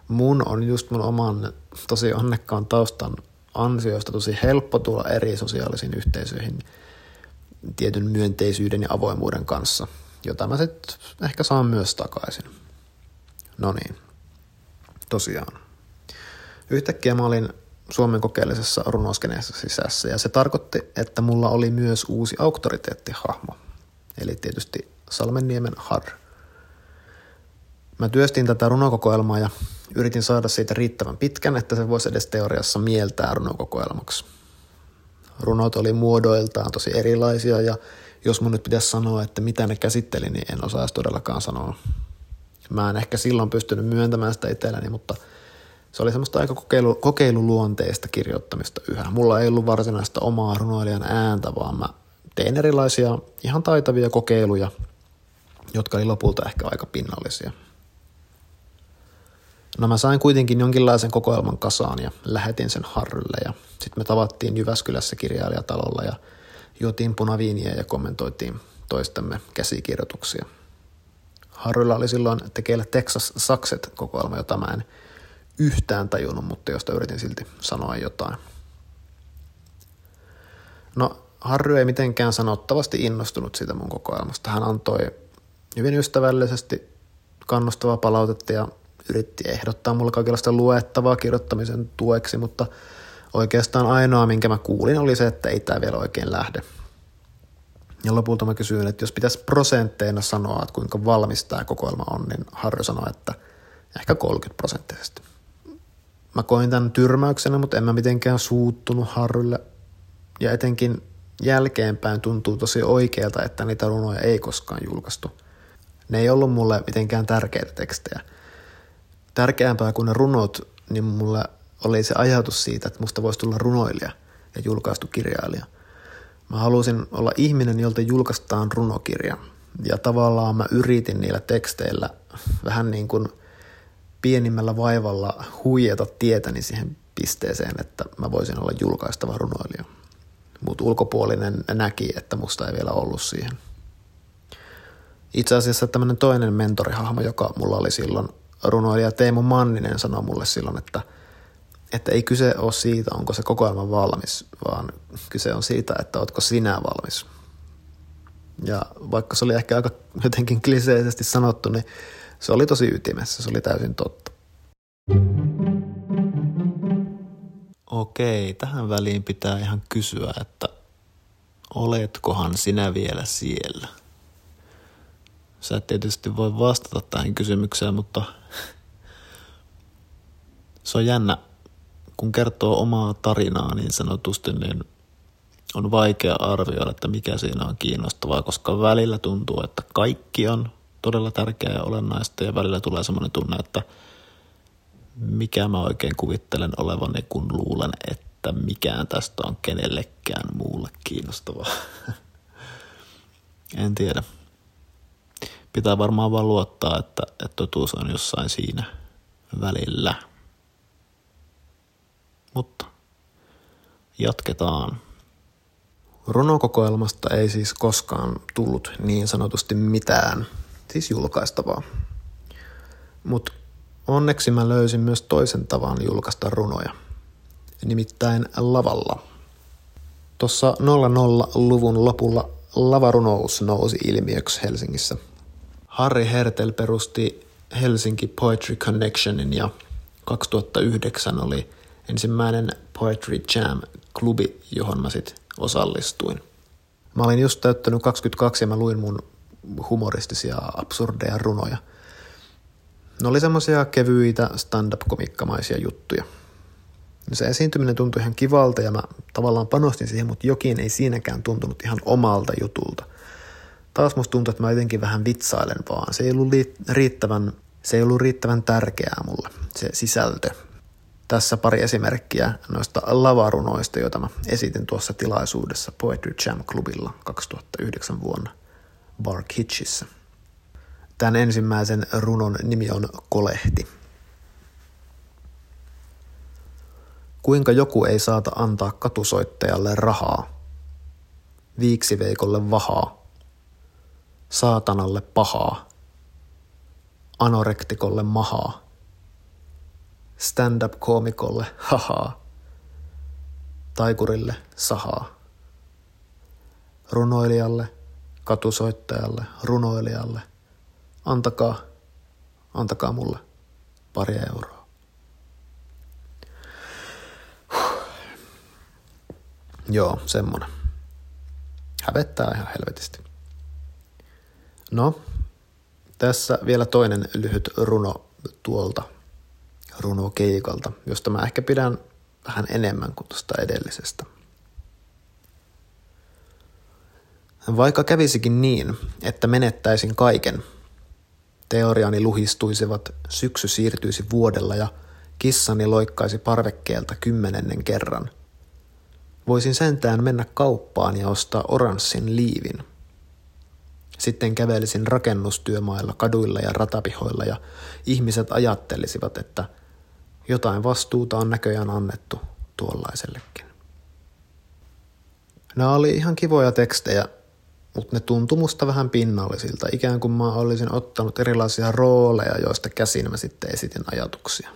mun on just mun oman tosi onnekkaan taustan ansioista tosi helppo tulla eri sosiaalisiin yhteisöihin tietyn myönteisyyden ja avoimuuden kanssa, jota mä sitten ehkä saan myös takaisin. No niin, tosiaan. Yhtäkkiä mä olin Suomen kokeellisessa runoskeneessa sisässä, ja se tarkoitti, että mulla oli myös uusi auktoriteettihahmo, eli tietysti Salmenniemen Har. Mä työstin tätä runokokoelmaa ja yritin saada siitä riittävän pitkän, että se voisi edes teoriassa mieltää runokokoelmaksi. Runot oli muodoiltaan tosi erilaisia ja jos mun nyt pitäisi sanoa, että mitä ne käsitteli, niin en osaisi todellakaan sanoa. Mä en ehkä silloin pystynyt myöntämään sitä itselleni, mutta – se oli semmoista aika kokeilu, kokeiluluonteista kirjoittamista yhä. Mulla ei ollut varsinaista omaa runoilijan ääntä, vaan mä tein erilaisia ihan taitavia kokeiluja, jotka oli lopulta ehkä aika pinnallisia. No mä sain kuitenkin jonkinlaisen kokoelman kasaan ja lähetin sen Harrylle ja sitten me tavattiin Jyväskylässä kirjailijatalolla ja juotiin punaviiniä ja kommentoitiin toistemme käsikirjoituksia. Harrylla oli silloin tekeillä Texas Sakset kokoelma, jota mä en yhtään tajunnut, mutta josta yritin silti sanoa jotain. No, Harry ei mitenkään sanottavasti innostunut siitä mun kokoelmasta. Hän antoi hyvin ystävällisesti kannustavaa palautetta ja yritti ehdottaa mulle kaikenlaista luettavaa kirjoittamisen tueksi, mutta oikeastaan ainoa, minkä mä kuulin, oli se, että ei tämä vielä oikein lähde. Ja lopulta mä kysyin, että jos pitäisi prosentteina sanoa, että kuinka valmis tämä kokoelma on, niin Harry sanoi, että ehkä 30 prosenttisesti. Mä koin tämän tyrmäyksenä, mutta en mä mitenkään suuttunut Harrylle. Ja etenkin jälkeenpäin tuntuu tosi oikealta, että niitä runoja ei koskaan julkaistu. Ne ei ollut mulle mitenkään tärkeitä tekstejä. Tärkeämpää kuin ne runot, niin mulle oli se ajatus siitä, että musta voisi tulla runoilija ja julkaistu kirjailija. Mä halusin olla ihminen, jolta julkaistaan runokirja. Ja tavallaan mä yritin niillä teksteillä vähän niin kuin – pienimmällä vaivalla huijata tietäni siihen pisteeseen, että mä voisin olla julkaistava runoilija. Mutta ulkopuolinen näki, että musta ei vielä ollut siihen. Itse asiassa tämmöinen toinen mentorihahmo, joka mulla oli silloin, runoilija Teemu Manninen sanoi mulle silloin, että, että ei kyse ole siitä, onko se kokoelma valmis, vaan kyse on siitä, että ootko sinä valmis. Ja vaikka se oli ehkä aika jotenkin kliseisesti sanottu, niin se oli tosi ytimessä, se oli täysin totta. Okei, tähän väliin pitää ihan kysyä, että oletkohan sinä vielä siellä? Sä et tietysti voi vastata tähän kysymykseen, mutta se on jännä, kun kertoo omaa tarinaa niin sanotusti, niin on vaikea arvioida, että mikä siinä on kiinnostavaa, koska välillä tuntuu, että kaikki on todella tärkeää ja olennaista ja välillä tulee semmoinen tunne, että mikä mä oikein kuvittelen olevani, kun luulen, että mikään tästä on kenellekään muulle kiinnostavaa. en tiedä. Pitää varmaan vaan luottaa, että, että totuus on jossain siinä välillä. Mutta jatketaan. Runokokoelmasta ei siis koskaan tullut niin sanotusti mitään – siis julkaistavaa. Mutta Onneksi mä löysin myös toisen tavan julkaista runoja, nimittäin lavalla. Tuossa 00-luvun lopulla lavarunous nousi ilmiöksi Helsingissä. Harri Hertel perusti Helsinki Poetry Connectionin ja 2009 oli ensimmäinen Poetry Jam-klubi, johon mä sitten osallistuin. Mä olin just täyttänyt 22 ja mä luin mun humoristisia, absurdeja runoja. Ne oli semmoisia kevyitä stand-up-komikkamaisia juttuja. Se esiintyminen tuntui ihan kivalta ja mä tavallaan panostin siihen, mutta jokin ei siinäkään tuntunut ihan omalta jutulta. Taas musta tuntui, että mä jotenkin vähän vitsailen vaan. Se ei ollut riittävän, se ei ollut riittävän tärkeää mulle, se sisältö. Tässä pari esimerkkiä noista lavarunoista, joita mä esitin tuossa tilaisuudessa Poetry Jam Clubilla 2009 vuonna Bar Kitchissä. Tämän ensimmäisen runon nimi on Kolehti. Kuinka joku ei saata antaa katusoittajalle rahaa, viiksiveikolle vahaa, saatanalle pahaa, anorektikolle mahaa, stand-up-koomikolle hahaa, taikurille sahaa, runoilijalle, katusoittajalle, runoilijalle, antakaa, antakaa mulle pari euroa. Joo, semmonen. Hävettää ihan helvetisti. No, tässä vielä toinen lyhyt runo tuolta runokeikalta, josta mä ehkä pidän vähän enemmän kuin tuosta edellisestä. Vaikka kävisikin niin, että menettäisin kaiken, teoriani luhistuisivat, syksy siirtyisi vuodella ja kissani loikkaisi parvekkeelta kymmenennen kerran. Voisin sentään mennä kauppaan ja ostaa oranssin liivin – sitten kävelisin rakennustyömailla, kaduilla ja ratapihoilla ja ihmiset ajattelisivat, että jotain vastuuta on näköjään annettu tuollaisellekin. Nämä oli ihan kivoja tekstejä, mutta ne tuntui musta vähän pinnallisilta, ikään kuin mä olisin ottanut erilaisia rooleja, joista käsin mä sitten esitin ajatuksia.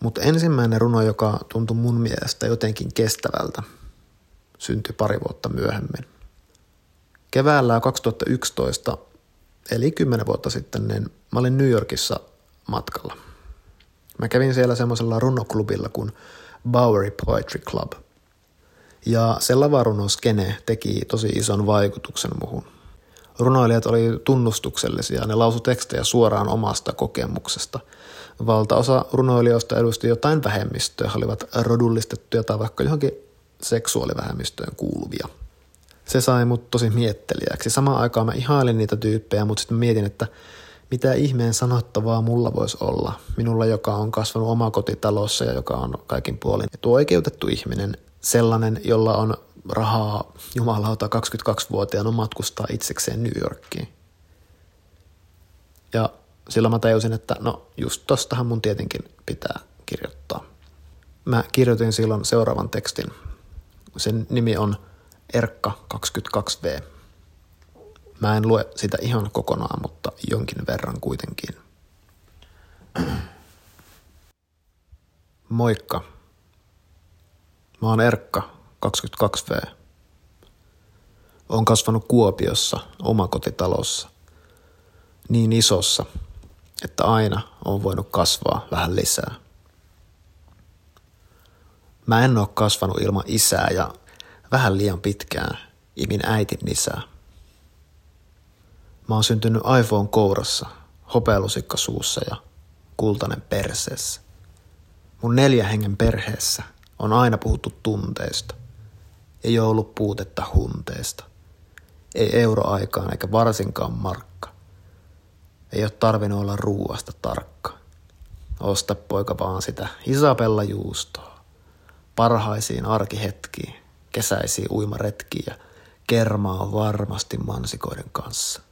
Mutta ensimmäinen runo, joka tuntui mun mielestä jotenkin kestävältä, syntyi pari vuotta myöhemmin – Keväällä 2011, eli kymmenen vuotta sitten, niin mä olin New Yorkissa matkalla. Mä kävin siellä semmoisella runoklubilla kuin Bowery Poetry Club. Ja se lavarunoskene teki tosi ison vaikutuksen muhun. Runoilijat oli tunnustuksellisia, ne lausu tekstejä suoraan omasta kokemuksesta. Valtaosa runoilijoista edusti jotain vähemmistöä, olivat rodullistettuja tai vaikka johonkin seksuaalivähemmistöön kuuluvia – se sai mut tosi miettelijäksi. Samaan aikaan mä ihailin niitä tyyppejä, mutta sitten mietin, että mitä ihmeen sanottavaa mulla voisi olla. Minulla, joka on kasvanut omakotitalossa ja joka on kaikin puolin oikeutettu ihminen, sellainen, jolla on rahaa jumalauta 22-vuotiaana matkustaa itsekseen New Yorkiin. Ja silloin mä tajusin, että no just tostahan mun tietenkin pitää kirjoittaa. Mä kirjoitin silloin seuraavan tekstin. Sen nimi on – Erkka 22V. Mä en lue sitä ihan kokonaan, mutta jonkin verran kuitenkin. Moikka. Mä oon Erkka 22V. Oon kasvanut Kuopiossa omakotitalossa. Niin isossa, että aina on voinut kasvaa vähän lisää. Mä en oo kasvanut ilman isää ja vähän liian pitkään imin äitin nisää. Mä oon syntynyt iPhone kourassa, hopealusikka suussa ja kultainen perseessä. Mun neljä hengen perheessä on aina puhuttu tunteista. Ei ole ollut puutetta hunteesta. Ei euroaikaan eikä varsinkaan markka. Ei ole tarvinnut olla ruuasta tarkka. Osta poika vaan sitä Isabella juustoa. Parhaisiin arkihetkiin kesäisiä uimaretkiä ja kermaa varmasti mansikoiden kanssa.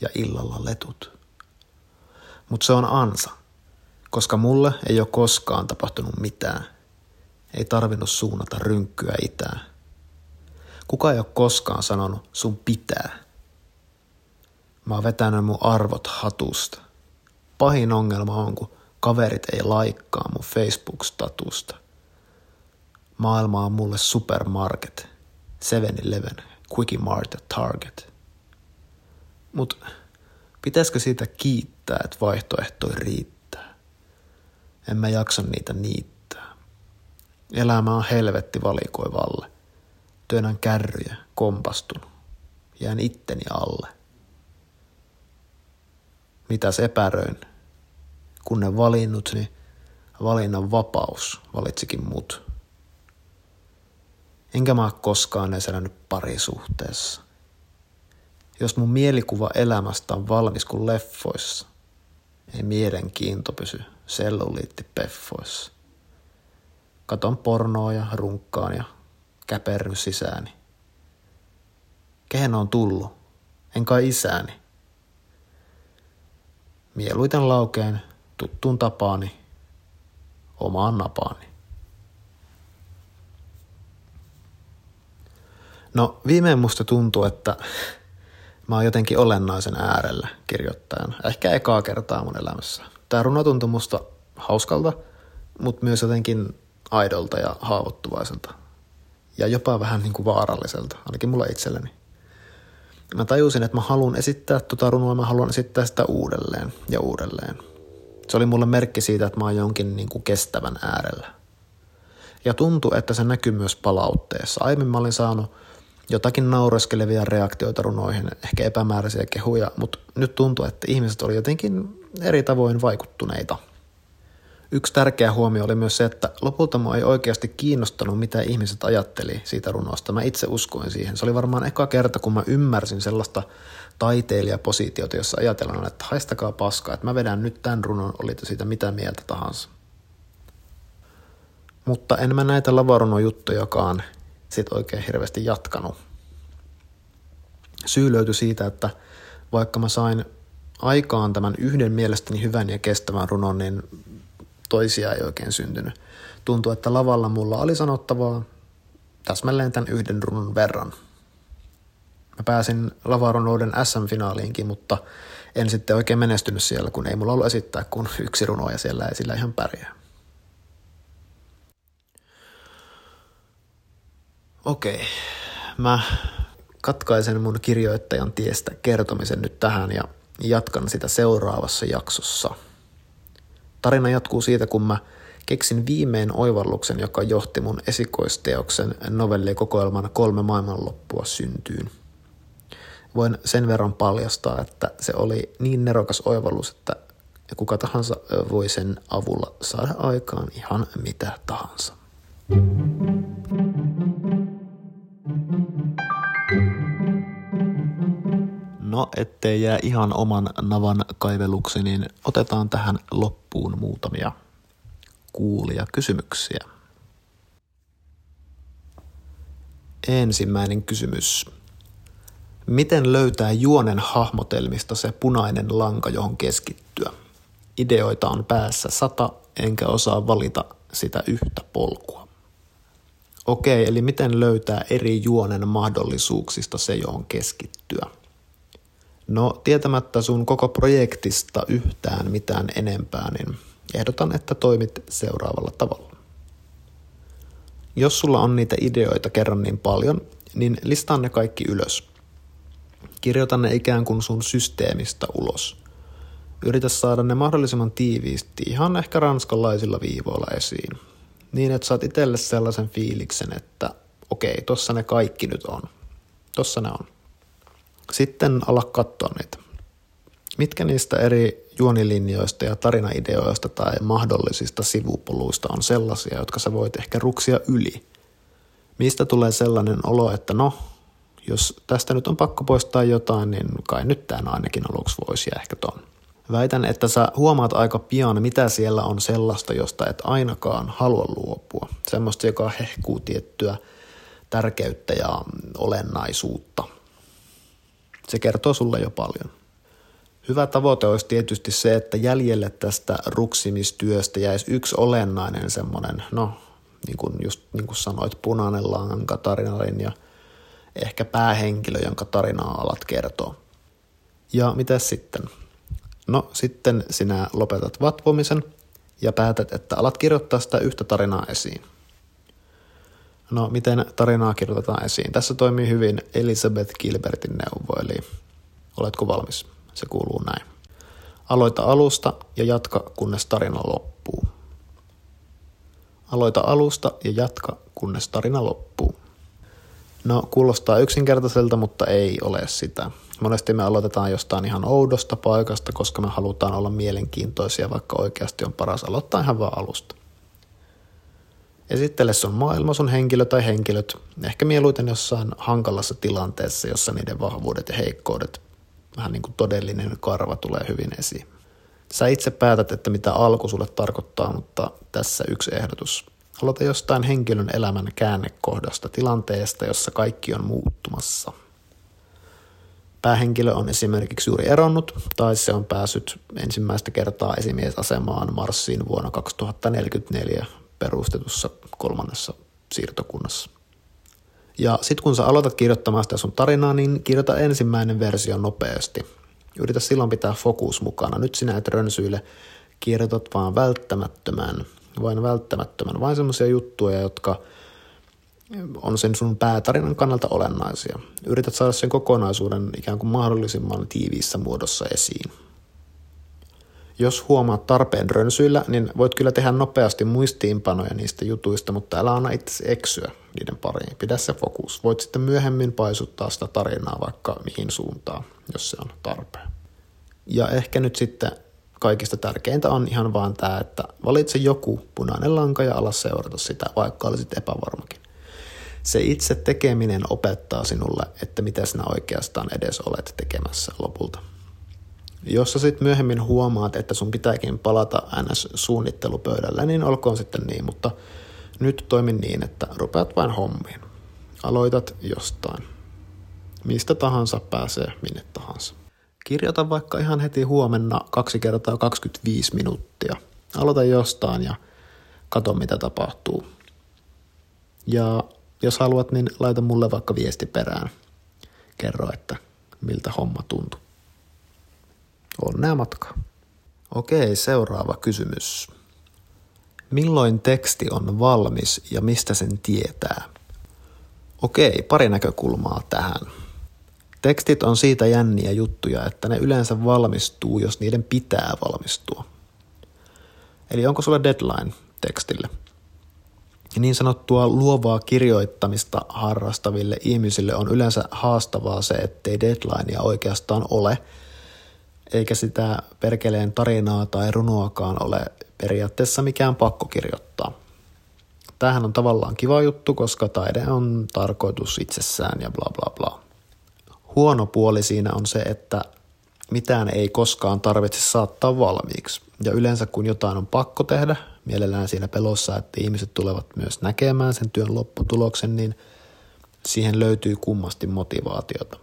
Ja illalla letut. Mutta se on ansa, koska mulle ei ole koskaan tapahtunut mitään. Ei tarvinnut suunnata rynkkyä itään. Kuka ei ole koskaan sanonut sun pitää. Mä oon vetänyt mun arvot hatusta. pahin ongelma on, kun kaverit ei laikkaa mun Facebook-statusta. Maailma on mulle supermarket, 7-Eleven, Quickie Mart ja Target. Mut pitäisikö siitä kiittää, että vaihtoehtoja riittää? En mä jaksa niitä niittää. Elämä on helvetti valikoivalle. Työnnän kärryjä, kompastun. Jään itteni alle. Mitäs epäröin? Kun ne valinnut, niin valinnan vapaus valitsikin mut. Enkä mä koskaan edes parisuhteessa. Jos mun mielikuva elämästä on valmis kuin leffoissa, ei mielenkiinto pysy selluliittipeffoissa. Katon pornoa ja runkkaan ja käperry sisääni. Kehen on tullut? En kai isääni. Mieluiten laukeen tuttuun tapaani, omaan napaani. No viimein musta tuntuu, että mä oon jotenkin olennaisen äärellä kirjoittajan. Ehkä ekaa kertaa mun elämässä. Tää runo tuntui musta hauskalta, mutta myös jotenkin aidolta ja haavoittuvaiselta. Ja jopa vähän niin kuin vaaralliselta, ainakin mulla itselleni. Mä tajusin, että mä haluan esittää tota runoa, mä haluan esittää sitä uudelleen ja uudelleen. Se oli mulle merkki siitä, että mä oon jonkin niin kuin kestävän äärellä. Ja tuntui, että se näkyy myös palautteessa. Aiemmin mä olin saanut jotakin naureskelevia reaktioita runoihin, ehkä epämääräisiä kehuja, mutta nyt tuntuu, että ihmiset oli jotenkin eri tavoin vaikuttuneita. Yksi tärkeä huomio oli myös se, että lopulta mua ei oikeasti kiinnostanut, mitä ihmiset ajatteli siitä runosta. Mä itse uskoin siihen. Se oli varmaan eka kerta, kun mä ymmärsin sellaista taiteilijapositiota, jossa ajatellaan, että haistakaa paskaa, että mä vedän nyt tämän runon, oli siitä mitä mieltä tahansa. Mutta en mä näitä lavarunojuttujakaan sit oikein hirveästi jatkanut. Syy löytyi siitä, että vaikka mä sain aikaan tämän yhden mielestäni hyvän ja kestävän runon, niin toisia ei oikein syntynyt. Tuntui, että lavalla mulla oli sanottavaa täsmälleen tämän yhden runon verran. Mä pääsin lavarunouden SM-finaaliinkin, mutta en sitten oikein menestynyt siellä, kun ei mulla ollut esittää kuin yksi runo ja siellä ei sillä ihan pärjää. Okei, mä katkaisen mun kirjoittajan tiestä kertomisen nyt tähän ja jatkan sitä seuraavassa jaksossa. Tarina jatkuu siitä, kun mä keksin viimein oivalluksen, joka johti mun esikoisteoksen novellikokoelman kolme maailmanloppua syntyyn. Voin sen verran paljastaa, että se oli niin nerokas oivallus, että kuka tahansa voi sen avulla saada aikaan ihan mitä tahansa. Ettei jää ihan oman navan kaiveluksi, niin otetaan tähän loppuun muutamia kuulia kysymyksiä. Ensimmäinen kysymys. Miten löytää juonen hahmotelmista se punainen lanka, johon keskittyä? Ideoita on päässä sata, enkä osaa valita sitä yhtä polkua. Okei, eli miten löytää eri juonen mahdollisuuksista se, johon keskittyä? No, tietämättä sun koko projektista yhtään mitään enempää, niin ehdotan, että toimit seuraavalla tavalla. Jos sulla on niitä ideoita kerran niin paljon, niin listaa ne kaikki ylös. Kirjoita ne ikään kuin sun systeemistä ulos. Yritä saada ne mahdollisimman tiiviisti, ihan ehkä ranskalaisilla viivoilla esiin. Niin, että saat itselle sellaisen fiiliksen, että okei, tossa ne kaikki nyt on. Tossa ne on. Sitten ala katsoa niitä. Mitkä niistä eri juonilinjoista ja tarinaideoista tai mahdollisista sivupoluista on sellaisia, jotka sä voit ehkä ruksia yli? Mistä tulee sellainen olo, että no, jos tästä nyt on pakko poistaa jotain, niin kai nyt tämän ainakin aluksi voisi ja ehkä ton. Väitän, että sä huomaat aika pian, mitä siellä on sellaista, josta et ainakaan halua luopua. Semmoista, joka hehkuu tiettyä tärkeyttä ja olennaisuutta – se kertoo sulle jo paljon. Hyvä tavoite olisi tietysti se, että jäljelle tästä ruksimistyöstä jäisi yksi olennainen semmoinen, no niin kuin just niin kuin sanoit, punainen lanka tarinarin ja ehkä päähenkilö, jonka tarinaa alat kertoa. Ja mitä sitten? No sitten sinä lopetat vatvomisen ja päätät, että alat kirjoittaa sitä yhtä tarinaa esiin. No, miten tarinaa kirjoitetaan esiin? Tässä toimii hyvin Elizabeth Gilbertin neuvo, eli oletko valmis? Se kuuluu näin. Aloita alusta ja jatka, kunnes tarina loppuu. Aloita alusta ja jatka, kunnes tarina loppuu. No, kuulostaa yksinkertaiselta, mutta ei ole sitä. Monesti me aloitetaan jostain ihan oudosta paikasta, koska me halutaan olla mielenkiintoisia, vaikka oikeasti on paras aloittaa ihan vaan alusta. Esittele sun maailma, sun henkilö tai henkilöt, ehkä mieluiten jossain hankalassa tilanteessa, jossa niiden vahvuudet ja heikkoudet, vähän niin kuin todellinen karva tulee hyvin esiin. Sä itse päätät, että mitä alku sulle tarkoittaa, mutta tässä yksi ehdotus. Aloita jostain henkilön elämän käännekohdasta, tilanteesta, jossa kaikki on muuttumassa. Päähenkilö on esimerkiksi juuri eronnut, tai se on päässyt ensimmäistä kertaa esimiesasemaan Marsiin vuonna 2044 perustetussa kolmannessa siirtokunnassa. Ja sitten kun sä aloitat kirjoittamaan sitä sun tarinaa, niin kirjoita ensimmäinen versio nopeasti. Yritä silloin pitää fokus mukana. Nyt sinä et rönsyile, kirjoitat vaan välttämättömän, vain välttämättömän, vain semmoisia juttuja, jotka on sen sun päätarinan kannalta olennaisia. Yrität saada sen kokonaisuuden ikään kuin mahdollisimman tiiviissä muodossa esiin. Jos huomaat tarpeen rönsyillä, niin voit kyllä tehdä nopeasti muistiinpanoja niistä jutuista, mutta älä anna itse eksyä niiden pariin. Pidä se fokus. Voit sitten myöhemmin paisuttaa sitä tarinaa vaikka mihin suuntaan, jos se on tarpeen. Ja ehkä nyt sitten kaikista tärkeintä on ihan vaan tämä, että valitse joku punainen lanka ja ala seurata sitä, vaikka olisit epävarmakin. Se itse tekeminen opettaa sinulle, että mitä sinä oikeastaan edes olet tekemässä lopulta. Jos sä sitten myöhemmin huomaat, että sun pitääkin palata NS-suunnittelupöydällä, niin olkoon sitten niin, mutta nyt toimin niin, että rupeat vain hommiin. Aloitat jostain. Mistä tahansa pääsee minne tahansa. Kirjoita vaikka ihan heti huomenna 2 kertaa 25 minuuttia. Aloita jostain ja kato mitä tapahtuu. Ja jos haluat, niin laita mulle vaikka viesti perään. Kerro, että miltä homma tuntuu. Onnea matkaa. Okei, seuraava kysymys. Milloin teksti on valmis ja mistä sen tietää? Okei, pari näkökulmaa tähän. Tekstit on siitä jänniä juttuja, että ne yleensä valmistuu, jos niiden pitää valmistua. Eli onko sulla deadline tekstille? Ja niin sanottua luovaa kirjoittamista harrastaville ihmisille on yleensä haastavaa se, ettei deadlinea oikeastaan ole – eikä sitä perkeleen tarinaa tai runoakaan ole periaatteessa mikään pakko kirjoittaa. Tämähän on tavallaan kiva juttu, koska taide on tarkoitus itsessään ja bla bla bla. Huono puoli siinä on se, että mitään ei koskaan tarvitse saattaa valmiiksi. Ja yleensä kun jotain on pakko tehdä, mielellään siinä pelossa, että ihmiset tulevat myös näkemään sen työn lopputuloksen, niin siihen löytyy kummasti motivaatiota.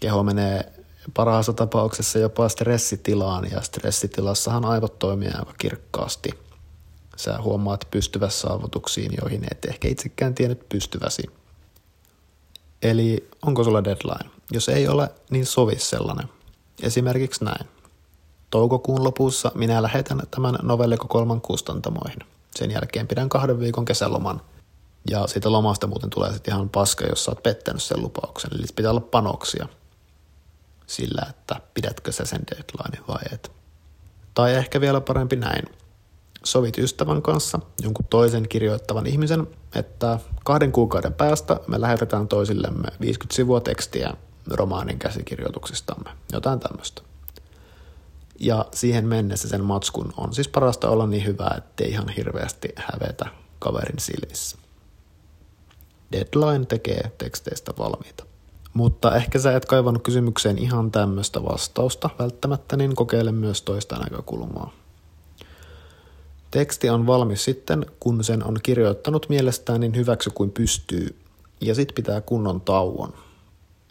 Keho menee parhaassa tapauksessa jopa stressitilaan, ja stressitilassahan aivot toimii aivan kirkkaasti. Sä huomaat pystyvässä saavutuksiin, joihin et ehkä itsekään tiennyt pystyväsi. Eli onko sulla deadline? Jos ei ole, niin sovi sellainen. Esimerkiksi näin. Toukokuun lopussa minä lähetän tämän novellikokoelman kustantamoihin. Sen jälkeen pidän kahden viikon kesäloman. Ja siitä lomasta muuten tulee sitten ihan paska, jos sä oot pettänyt sen lupauksen. Eli pitää olla panoksia – sillä, että pidätkö sä sen deadline vai et. Tai ehkä vielä parempi näin. Sovit ystävän kanssa, jonkun toisen kirjoittavan ihmisen, että kahden kuukauden päästä me lähetetään toisillemme 50 sivua tekstiä romaanin käsikirjoituksistamme, jotain tämmöistä. Ja siihen mennessä sen matskun on siis parasta olla niin hyvä, ettei ihan hirveästi hävetä kaverin silmissä. Deadline tekee teksteistä valmiita. Mutta ehkä sä et kaivannut kysymykseen ihan tämmöistä vastausta välttämättä, niin kokeile myös toista näkökulmaa. Teksti on valmis sitten, kun sen on kirjoittanut mielestään niin hyväksi kuin pystyy, ja sit pitää kunnon tauon.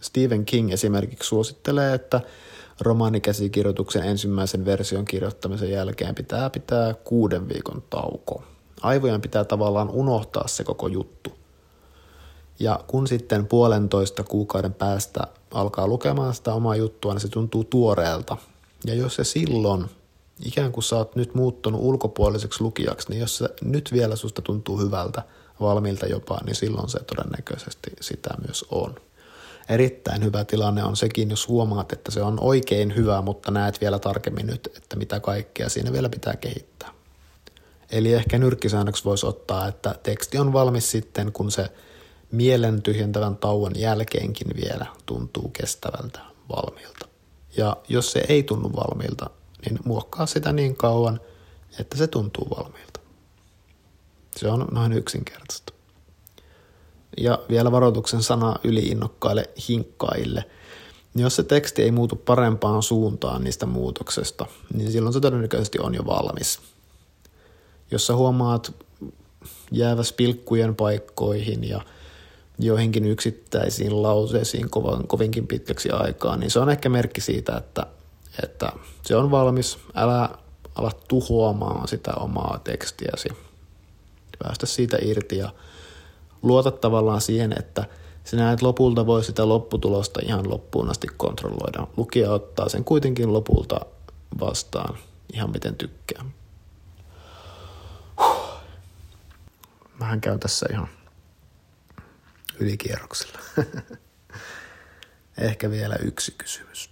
Stephen King esimerkiksi suosittelee, että romaanikäsikirjoituksen ensimmäisen version kirjoittamisen jälkeen pitää pitää kuuden viikon tauko. Aivojen pitää tavallaan unohtaa se koko juttu – ja kun sitten puolentoista kuukauden päästä alkaa lukemaan sitä omaa juttua, niin se tuntuu tuoreelta. Ja jos se silloin, ikään kuin sä oot nyt muuttunut ulkopuoliseksi lukijaksi, niin jos se nyt vielä susta tuntuu hyvältä, valmiilta jopa, niin silloin se todennäköisesti sitä myös on. Erittäin hyvä tilanne on sekin, jos huomaat, että se on oikein hyvä, mutta näet vielä tarkemmin nyt, että mitä kaikkea siinä vielä pitää kehittää. Eli ehkä nyrkkisäännöksi voisi ottaa, että teksti on valmis sitten, kun se mielen tyhjentävän tauon jälkeenkin vielä tuntuu kestävältä valmiilta. Ja jos se ei tunnu valmiilta, niin muokkaa sitä niin kauan, että se tuntuu valmiilta. Se on noin yksinkertaista. Ja vielä varoituksen sana yliinnokkaille hinkkaille. Jos se teksti ei muutu parempaan suuntaan niistä muutoksesta, niin silloin se todennäköisesti on jo valmis. Jos sä huomaat jääväs pilkkujen paikkoihin ja joihinkin yksittäisiin lauseisiin kovinkin pitkäksi aikaa, niin se on ehkä merkki siitä, että, että se on valmis. Älä ala tuhoamaan sitä omaa tekstiäsi. Päästä siitä irti ja luota tavallaan siihen, että sinä et lopulta voi sitä lopputulosta ihan loppuun asti kontrolloida. Lukija ottaa sen kuitenkin lopulta vastaan ihan miten tykkää. Mähän käyn tässä ihan ylikierroksella. Ehkä vielä yksi kysymys.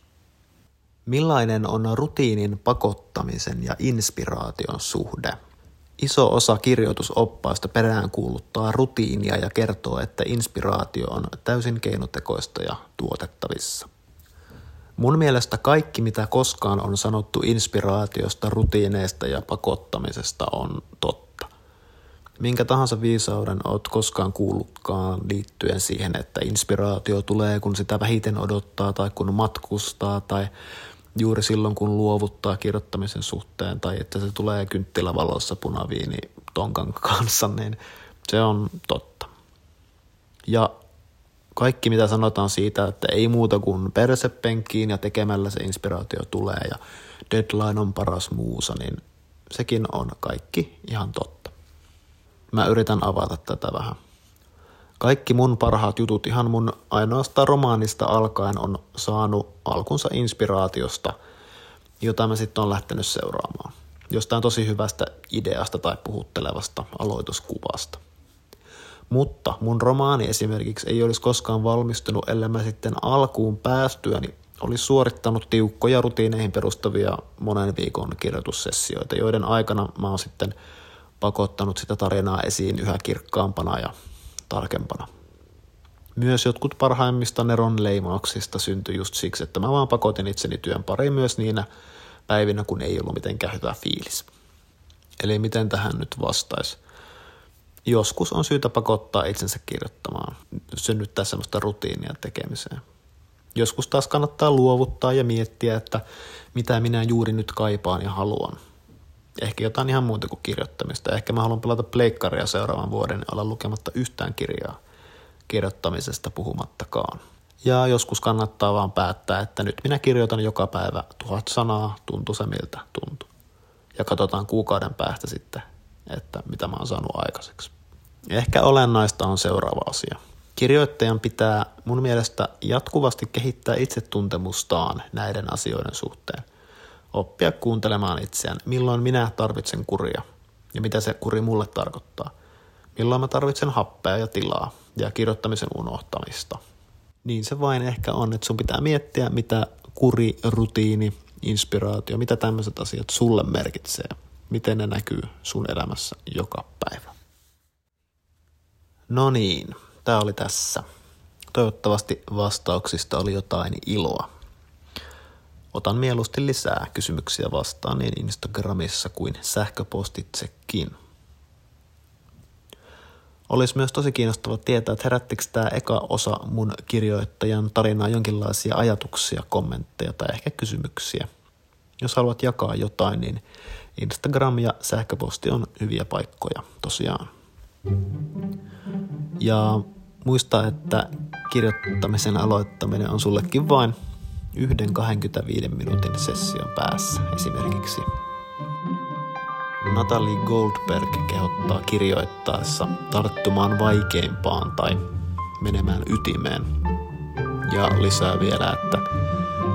Millainen on rutiinin pakottamisen ja inspiraation suhde? Iso osa kirjoitusoppaista peräänkuuluttaa rutiinia ja kertoo, että inspiraatio on täysin keinotekoista ja tuotettavissa. Mun mielestä kaikki, mitä koskaan on sanottu inspiraatiosta, rutiineista ja pakottamisesta, on totta. Minkä tahansa viisauden oot koskaan kuullutkaan liittyen siihen, että inspiraatio tulee, kun sitä vähiten odottaa tai kun matkustaa tai juuri silloin, kun luovuttaa kirjoittamisen suhteen tai että se tulee kynttilävalossa punaviini tonkan kanssa, niin se on totta. Ja kaikki, mitä sanotaan siitä, että ei muuta kuin persepenkkiin ja tekemällä se inspiraatio tulee ja deadline on paras muusa, niin sekin on kaikki ihan totta. Mä yritän avata tätä vähän. Kaikki mun parhaat jutut ihan mun ainoastaan romaanista alkaen on saanut alkunsa inspiraatiosta, jota mä sitten on lähtenyt seuraamaan. Jostain tosi hyvästä ideasta tai puhuttelevasta aloituskuvasta. Mutta mun romaani esimerkiksi ei olisi koskaan valmistunut, ellei mä sitten alkuun päästyäni olisi suorittanut tiukkoja rutiineihin perustavia monen viikon kirjoitussessioita, joiden aikana mä oon sitten pakottanut sitä tarinaa esiin yhä kirkkaampana ja tarkempana. Myös jotkut parhaimmista Neron leimauksista syntyi just siksi, että mä vaan pakotin itseni työn pariin myös niinä päivinä, kun ei ollut mitenkään hyvä fiilis. Eli miten tähän nyt vastaisi? Joskus on syytä pakottaa itsensä kirjoittamaan, synnyttää semmoista rutiinia tekemiseen. Joskus taas kannattaa luovuttaa ja miettiä, että mitä minä juuri nyt kaipaan ja haluan – Ehkä jotain ihan muuta kuin kirjoittamista. Ehkä mä haluan pelata pleikkaria seuraavan vuoden ja olla lukematta yhtään kirjaa kirjoittamisesta puhumattakaan. Ja joskus kannattaa vaan päättää, että nyt minä kirjoitan joka päivä tuhat sanaa, tuntuu se miltä tuntuu. Ja katsotaan kuukauden päästä sitten, että mitä mä oon saanut aikaiseksi. Ehkä olennaista on seuraava asia. Kirjoittajan pitää mun mielestä jatkuvasti kehittää itsetuntemustaan näiden asioiden suhteen oppia kuuntelemaan itseään, milloin minä tarvitsen kuria ja mitä se kuri mulle tarkoittaa. Milloin mä tarvitsen happea ja tilaa ja kirjoittamisen unohtamista. Niin se vain ehkä on, että sun pitää miettiä, mitä kuri, rutiini, inspiraatio, mitä tämmöiset asiat sulle merkitsee. Miten ne näkyy sun elämässä joka päivä. No niin, tämä oli tässä. Toivottavasti vastauksista oli jotain iloa. Otan mieluusti lisää kysymyksiä vastaan niin Instagramissa kuin sähköpostitsekin. Olisi myös tosi kiinnostava tietää, että herättikö tämä eka osa mun kirjoittajan tarinaa jonkinlaisia ajatuksia, kommentteja tai ehkä kysymyksiä. Jos haluat jakaa jotain, niin Instagram ja sähköposti on hyviä paikkoja tosiaan. Ja muista, että kirjoittamisen aloittaminen on sullekin vain yhden 25 minuutin session päässä esimerkiksi. Natalie Goldberg kehottaa kirjoittaessa tarttumaan vaikeimpaan tai menemään ytimeen. Ja lisää vielä, että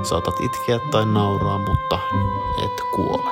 Saatat itkeä tai nauraa, mutta et kuole.